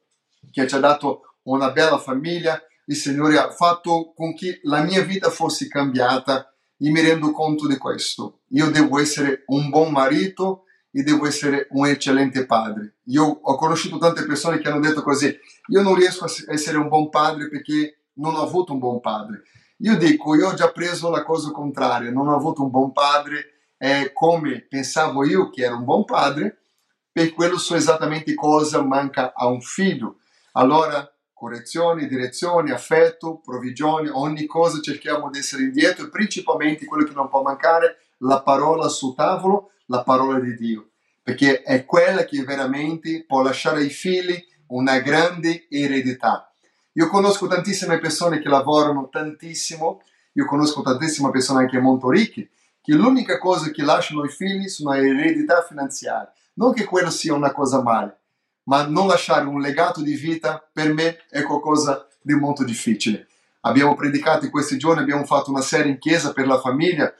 che ci ha dato una bella famiglia, il Signore ha fatto con che la mia vita fosse cambiata e mi rendo conto di questo. Io devo essere un buon marito, e devo essere un eccellente padre. Io ho conosciuto tante persone che hanno detto così, io non riesco a essere un buon padre perché non ho avuto un buon padre. Io dico, io ho già preso la cosa contraria, non ho avuto un buon padre, è come pensavo io che era un buon padre, per quello so esattamente cosa manca a un figlio. Allora, correzione, direzione, affetto, provvigione, ogni cosa cerchiamo di essere indietro e principalmente quello che non può mancare, la parola sul tavolo, la parola di Dio, perché è quella che veramente può lasciare ai figli una grande eredità. Io conosco tantissime persone che lavorano tantissimo, io conosco tantissime persone anche molto ricche, che l'unica cosa che lasciano ai figli sono eredità finanziaria. Non che quello sia una cosa male, ma non lasciare un legato di vita per me è qualcosa di molto difficile. Abbiamo predicato in questi giorni, abbiamo fatto una serie in chiesa per la famiglia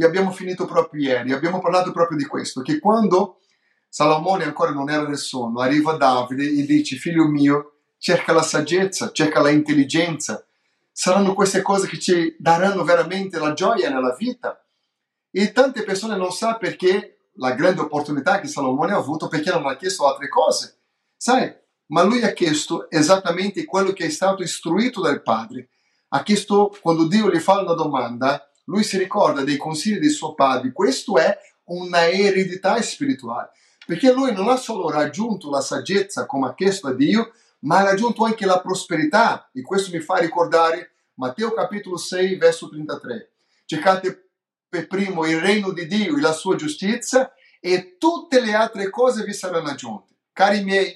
e abbiamo finito proprio ieri, abbiamo parlato proprio di questo, che quando Salomone ancora non era nel sonno, arriva Davide e dice, figlio mio, cerca la saggezza, cerca la intelligenza, saranno queste cose che ci daranno veramente la gioia nella vita. E tante persone non sanno perché la grande opportunità che Salomone ha avuto, perché non ha chiesto altre cose. Sai, ma lui ha chiesto esattamente quello che è stato istruito dal padre. Ha chiesto, quando Dio gli fa una domanda, lui si ricorda dei consigli di suo padre. Questo è una eredità spirituale, perché lui non ha solo raggiunto la saggezza come ha chiesto a Dio, ma ha raggiunto anche la prosperità. E questo mi fa ricordare Matteo capitolo 6, verso 33. Cercate per primo il regno di Dio e la sua giustizia e tutte le altre cose vi saranno aggiunte. Cari miei,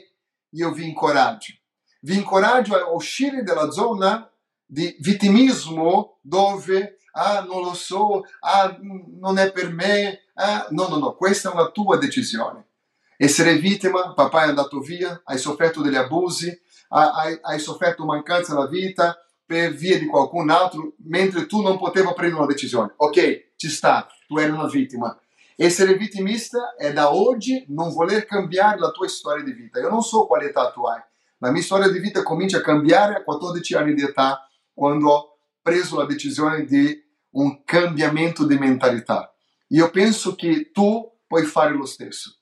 io vi incoraggio. Vi incoraggio a uscire dalla zona di vittimismo dove ah non lo so, ah non è per me, ah, no, no, no, questa è una tua decisione. Essere vittima, papà è andato via, hai sofferto degli abusi, hai, hai sofferto mancanza della vita per via di qualcun altro, mentre tu non potevi prendere una decisione. Ok, ci sta, tu eri una vittima. Essere vittimista è da oggi non voler cambiare la tua storia di vita. Io non so quale età tu hai. La mia storia di vita comincia a cambiare a 14 anni di età, quando ho preso la decisione di un cambiamento di mentalità. Io penso che tu puoi fare lo stesso,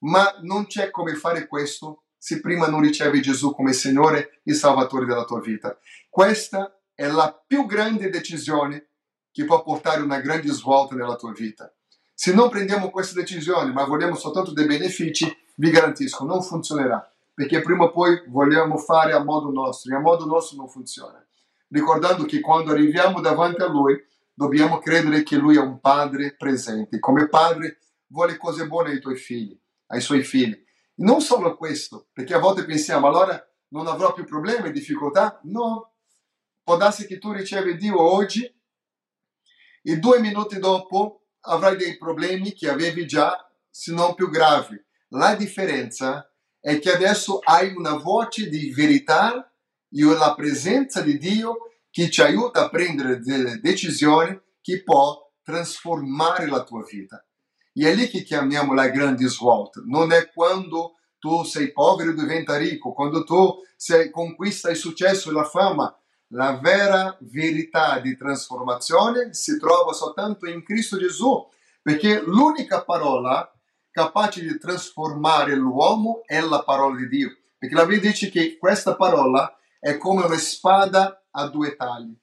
ma non c'è come fare questo se prima non ricevi Gesù come Signore e Salvatore della tua vita. Questa è la più grande decisione che può portare una grande svolta nella tua vita. Se non prendiamo questa decisione, ma vogliamo soltanto dei benefici, vi garantisco, non funzionerà, perché prima o poi vogliamo fare a modo nostro e a modo nostro non funziona. Ricordando che quando arriviamo davanti a Lui, dobbiamo credere che Lui è un padre presente. Come padre vuole cose buone ai tuoi figli, ai suoi figli. non solo questo, perché a volte pensiamo, allora non avrò più problemi, difficoltà? No. Può darsi che tu ricevi Dio oggi e due minuti dopo avrai dei problemi che avevi già, se non più gravi. La differenza è che adesso hai una voce di verità e la presenza di Dio che ti aiuta a prendere delle decisioni che può trasformare la tua vita. E è lì che chiamiamo la grande svolta. Non è quando tu sei povero e diventa ricco, quando tu sei, conquista il successo e la fama. La vera verità di trasformazione si trova soltanto in Cristo Gesù, perché l'unica parola capace di trasformare l'uomo è la parola di Dio. Perché la Bibbia dice che questa parola è come una spada a due tagli,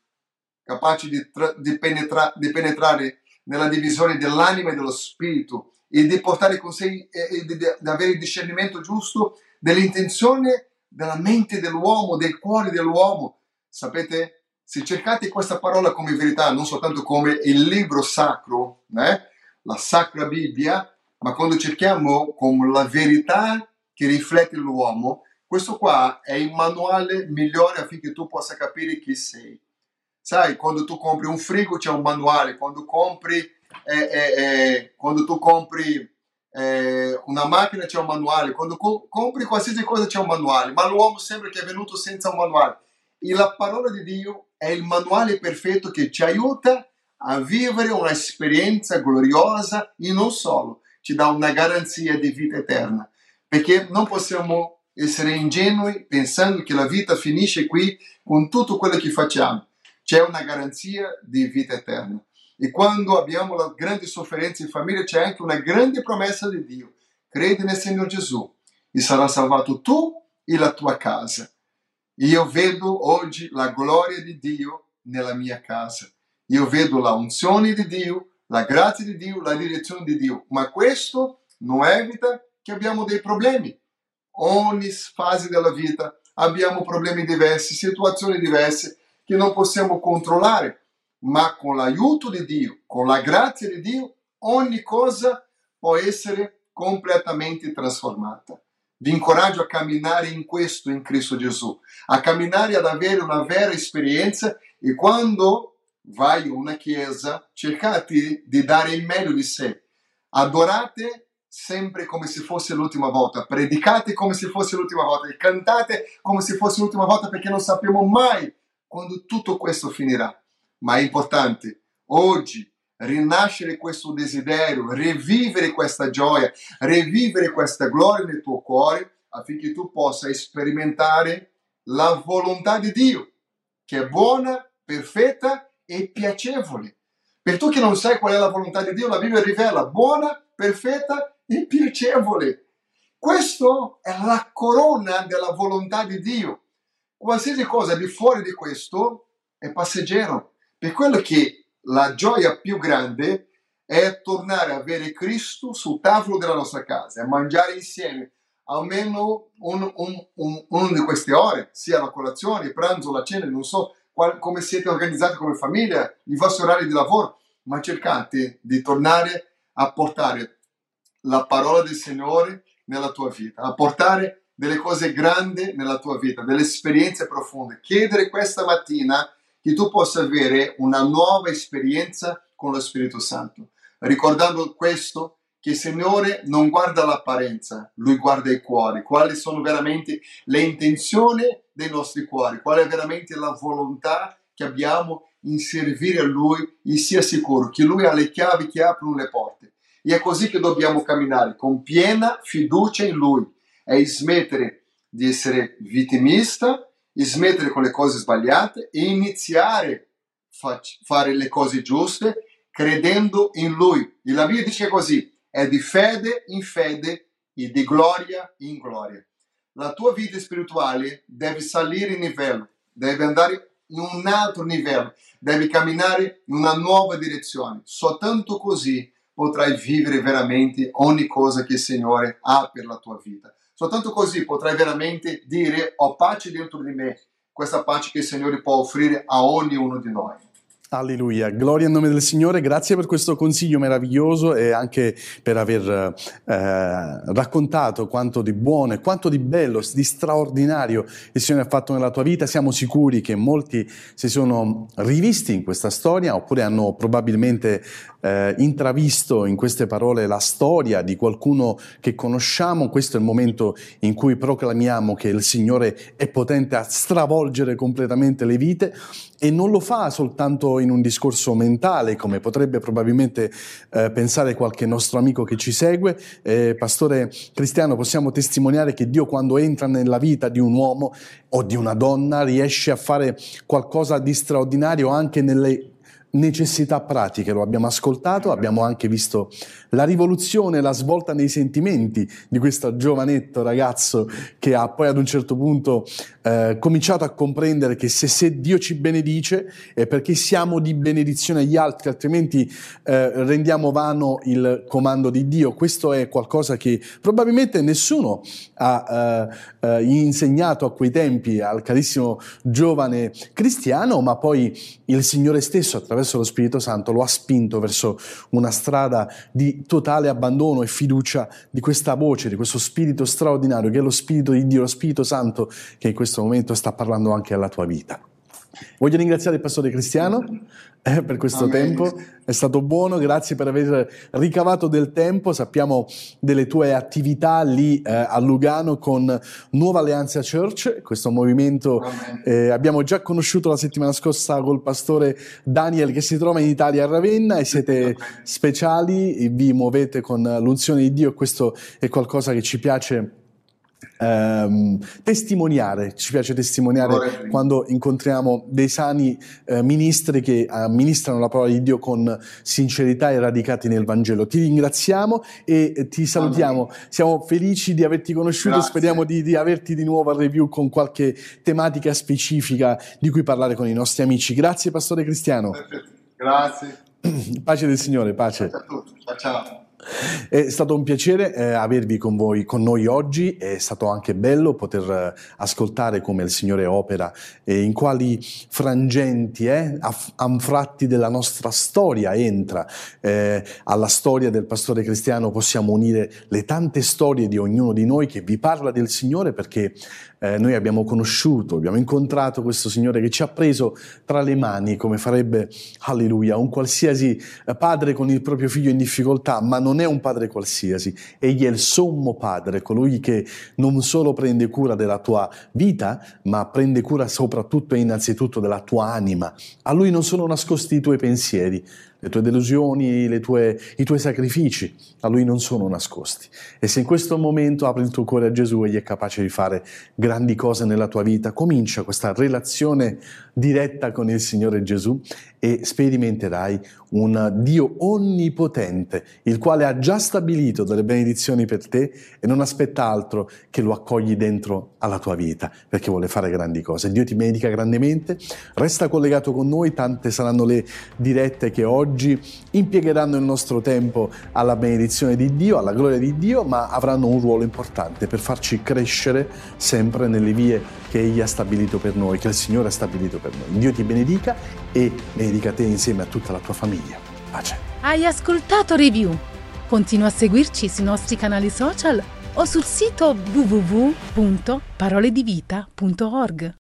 capace di, tra- di, penetra- di penetrare nella divisione dell'anima e dello spirito e di portare con sé e, di, di, avere il discernimento giusto dell'intenzione della mente dell'uomo, del cuore dell'uomo. Sapete, se cercate questa parola come verità, non soltanto come il libro sacro, eh, la Sacra Bibbia, ma quando cerchiamo come la verità che riflette l'uomo, questo qua è il manuale migliore affinché tu possa capire chi sei. Sai, quando tu compri un frigo c'è un manuale, quando compri, eh, eh, quando tu compri una macchina c'è un manuale, quando co- compri qualsiasi cosa c'è un manuale, ma l'uomo sembra che è venuto senza un manuale. E la parola di Dio è il manuale perfetto che ci aiuta a vivere un'esperienza gloriosa e non solo, ci dà una garanzia di vita eterna. Perché non possiamo essere ingenui pensando che la vita finisce qui con tutto quello che facciamo c'è una garanzia di vita eterna. E quando abbiamo la grande sofferenza in famiglia, c'è anche una grande promessa di Dio. Credi nel Signore Gesù e sarà salvato tu e la tua casa. Io vedo oggi la gloria di Dio nella mia casa. Io vedo la unzione di Dio, la grazia di Dio, la direzione di Dio. Ma questo non evita che abbiamo dei problemi. Ogni fase della vita abbiamo problemi diversi, situazioni diverse che non possiamo controllare, ma con l'aiuto di Dio, con la grazia di Dio, ogni cosa può essere completamente trasformata. Vi incoraggio a camminare in questo in Cristo Gesù, a camminare ad avere una vera esperienza e quando vai in una chiesa cercate di dare il meglio di sé. Adorate sempre come se fosse l'ultima volta, predicate come se fosse l'ultima volta e cantate come se fosse l'ultima volta perché non sappiamo mai quando tutto questo finirà. Ma è importante oggi rinascere questo desiderio, rivivere questa gioia, rivivere questa gloria nel tuo cuore affinché tu possa sperimentare la volontà di Dio, che è buona, perfetta e piacevole. Per tu che non sai qual è la volontà di Dio, la Bibbia rivela buona, perfetta e piacevole. Questo è la corona della volontà di Dio. Qualsiasi cosa di fuori di questo è passeggero. Per quello che la gioia più grande è tornare a avere Cristo sul tavolo della nostra casa e mangiare insieme almeno un, un, un, una di queste ore, sia la colazione, il pranzo, la cena, non so qual, come siete organizzati come famiglia, i vostri orari di lavoro, ma cercate di tornare a portare la parola del Signore nella tua vita, a portare delle cose grandi nella tua vita, delle esperienze profonde. Chiedere questa mattina che tu possa avere una nuova esperienza con lo Spirito Santo. Ricordando questo, che il Signore non guarda l'apparenza, Lui guarda i cuori, quali sono veramente le intenzioni dei nostri cuori, qual è veramente la volontà che abbiamo in servire a Lui e sia sicuro che Lui ha le chiavi che aprono le porte. E è così che dobbiamo camminare, con piena fiducia in Lui, è smettere di essere vittimista, smettere con le cose sbagliate e iniziare a fare le cose giuste credendo in Lui. E la Bibbia dice così, è di fede in fede e di gloria in gloria. La tua vita spirituale deve salire in livello, deve andare in un altro livello, devi camminare in una nuova direzione. Soltanto così potrai vivere veramente ogni cosa che il Signore ha per la tua vita. Soltanto così potrai veramente dire ho pace dentro di me, questa pace che il Signore può offrire a ognuno di noi. Alleluia, gloria al nome del Signore, grazie per questo consiglio meraviglioso e anche per aver eh, raccontato quanto di buono e quanto di bello, di straordinario il Signore ha fatto nella tua vita. Siamo sicuri che molti si sono rivisti in questa storia oppure hanno probabilmente eh, intravisto in queste parole la storia di qualcuno che conosciamo. Questo è il momento in cui proclamiamo che il Signore è potente a stravolgere completamente le vite e non lo fa soltanto in un discorso mentale, come potrebbe probabilmente eh, pensare qualche nostro amico che ci segue. Eh, pastore Cristiano, possiamo testimoniare che Dio quando entra nella vita di un uomo o di una donna riesce a fare qualcosa di straordinario anche nelle necessità pratiche, lo abbiamo ascoltato, abbiamo anche visto la rivoluzione, la svolta nei sentimenti di questo giovanetto ragazzo che ha poi ad un certo punto eh, cominciato a comprendere che se, se, Dio ci benedice è perché siamo di benedizione agli altri, altrimenti eh, rendiamo vano il comando di Dio. Questo è qualcosa che probabilmente nessuno ha eh, eh insegnato a quei tempi al carissimo giovane cristiano, ma poi il Signore stesso attraverso lo Spirito Santo lo ha spinto verso una strada di totale abbandono e fiducia di questa voce, di questo spirito straordinario che è lo spirito di Dio, lo Spirito Santo che in questo momento sta parlando anche alla tua vita. Voglio ringraziare il pastore Cristiano eh, per questo Amen. tempo, è stato buono, grazie per aver ricavato del tempo, sappiamo delle tue attività lì eh, a Lugano con Nuova Alleanza Church, questo movimento eh, abbiamo già conosciuto la settimana scorsa col pastore Daniel che si trova in Italia a Ravenna e siete speciali, vi muovete con l'unzione di Dio, questo è qualcosa che ci piace ehm, testimoniare, ci piace testimoniare quando incontriamo dei sani eh, ministri che amministrano la parola di Dio con sincerità e radicati nel Vangelo. Ti ringraziamo e ti salutiamo. Siamo felici di averti conosciuto, Grazie. speriamo di, di averti di nuovo al review con qualche tematica specifica di cui parlare con i nostri amici. Grazie Pastore Cristiano. Grazie. Pace del Signore, pace. Ciao a tutti. Ciao. ciao. È stato un piacere eh, avervi con voi, con noi oggi, è stato anche bello poter eh, ascoltare come il Signore opera e in quali frangenti, eh, anfratti della nostra storia entra. Eh, alla storia del pastore cristiano possiamo unire le tante storie di ognuno di noi che vi parla del Signore perché eh, noi abbiamo conosciuto, abbiamo incontrato questo Signore che ci ha preso tra le mani, come farebbe, alleluia, un qualsiasi eh, padre con il proprio figlio in difficoltà, ma non è un padre qualsiasi, egli è il sommo padre, colui che non solo prende cura della tua vita, ma prende cura soprattutto e innanzitutto della tua anima. A lui non sono nascosti i tuoi pensieri, le tue delusioni, le tue, i tuoi sacrifici, a Lui non sono nascosti. E se in questo momento apri il tuo cuore a Gesù, Egli è capace di fare grandi cose nella tua vita, comincia questa relazione diretta con il Signore Gesù e sperimenterai un Dio onnipotente, il quale ha già stabilito delle benedizioni per te e non aspetta altro che lo accogli dentro alla tua vita, perché vuole fare grandi cose. Dio ti benedica grandemente, resta collegato con noi, tante saranno le dirette che oggi impiegheranno il nostro tempo alla benedizione di Dio, alla gloria di Dio, ma avranno un ruolo importante per farci crescere sempre nelle vie che Egli ha stabilito per noi, che il Signore ha stabilito per noi. Dio ti benedica e benedica te insieme a tutta la tua famiglia. Pace. Hai ascoltato Review? Continua a seguirci sui nostri canali social o sul sito www.paroledivita.org.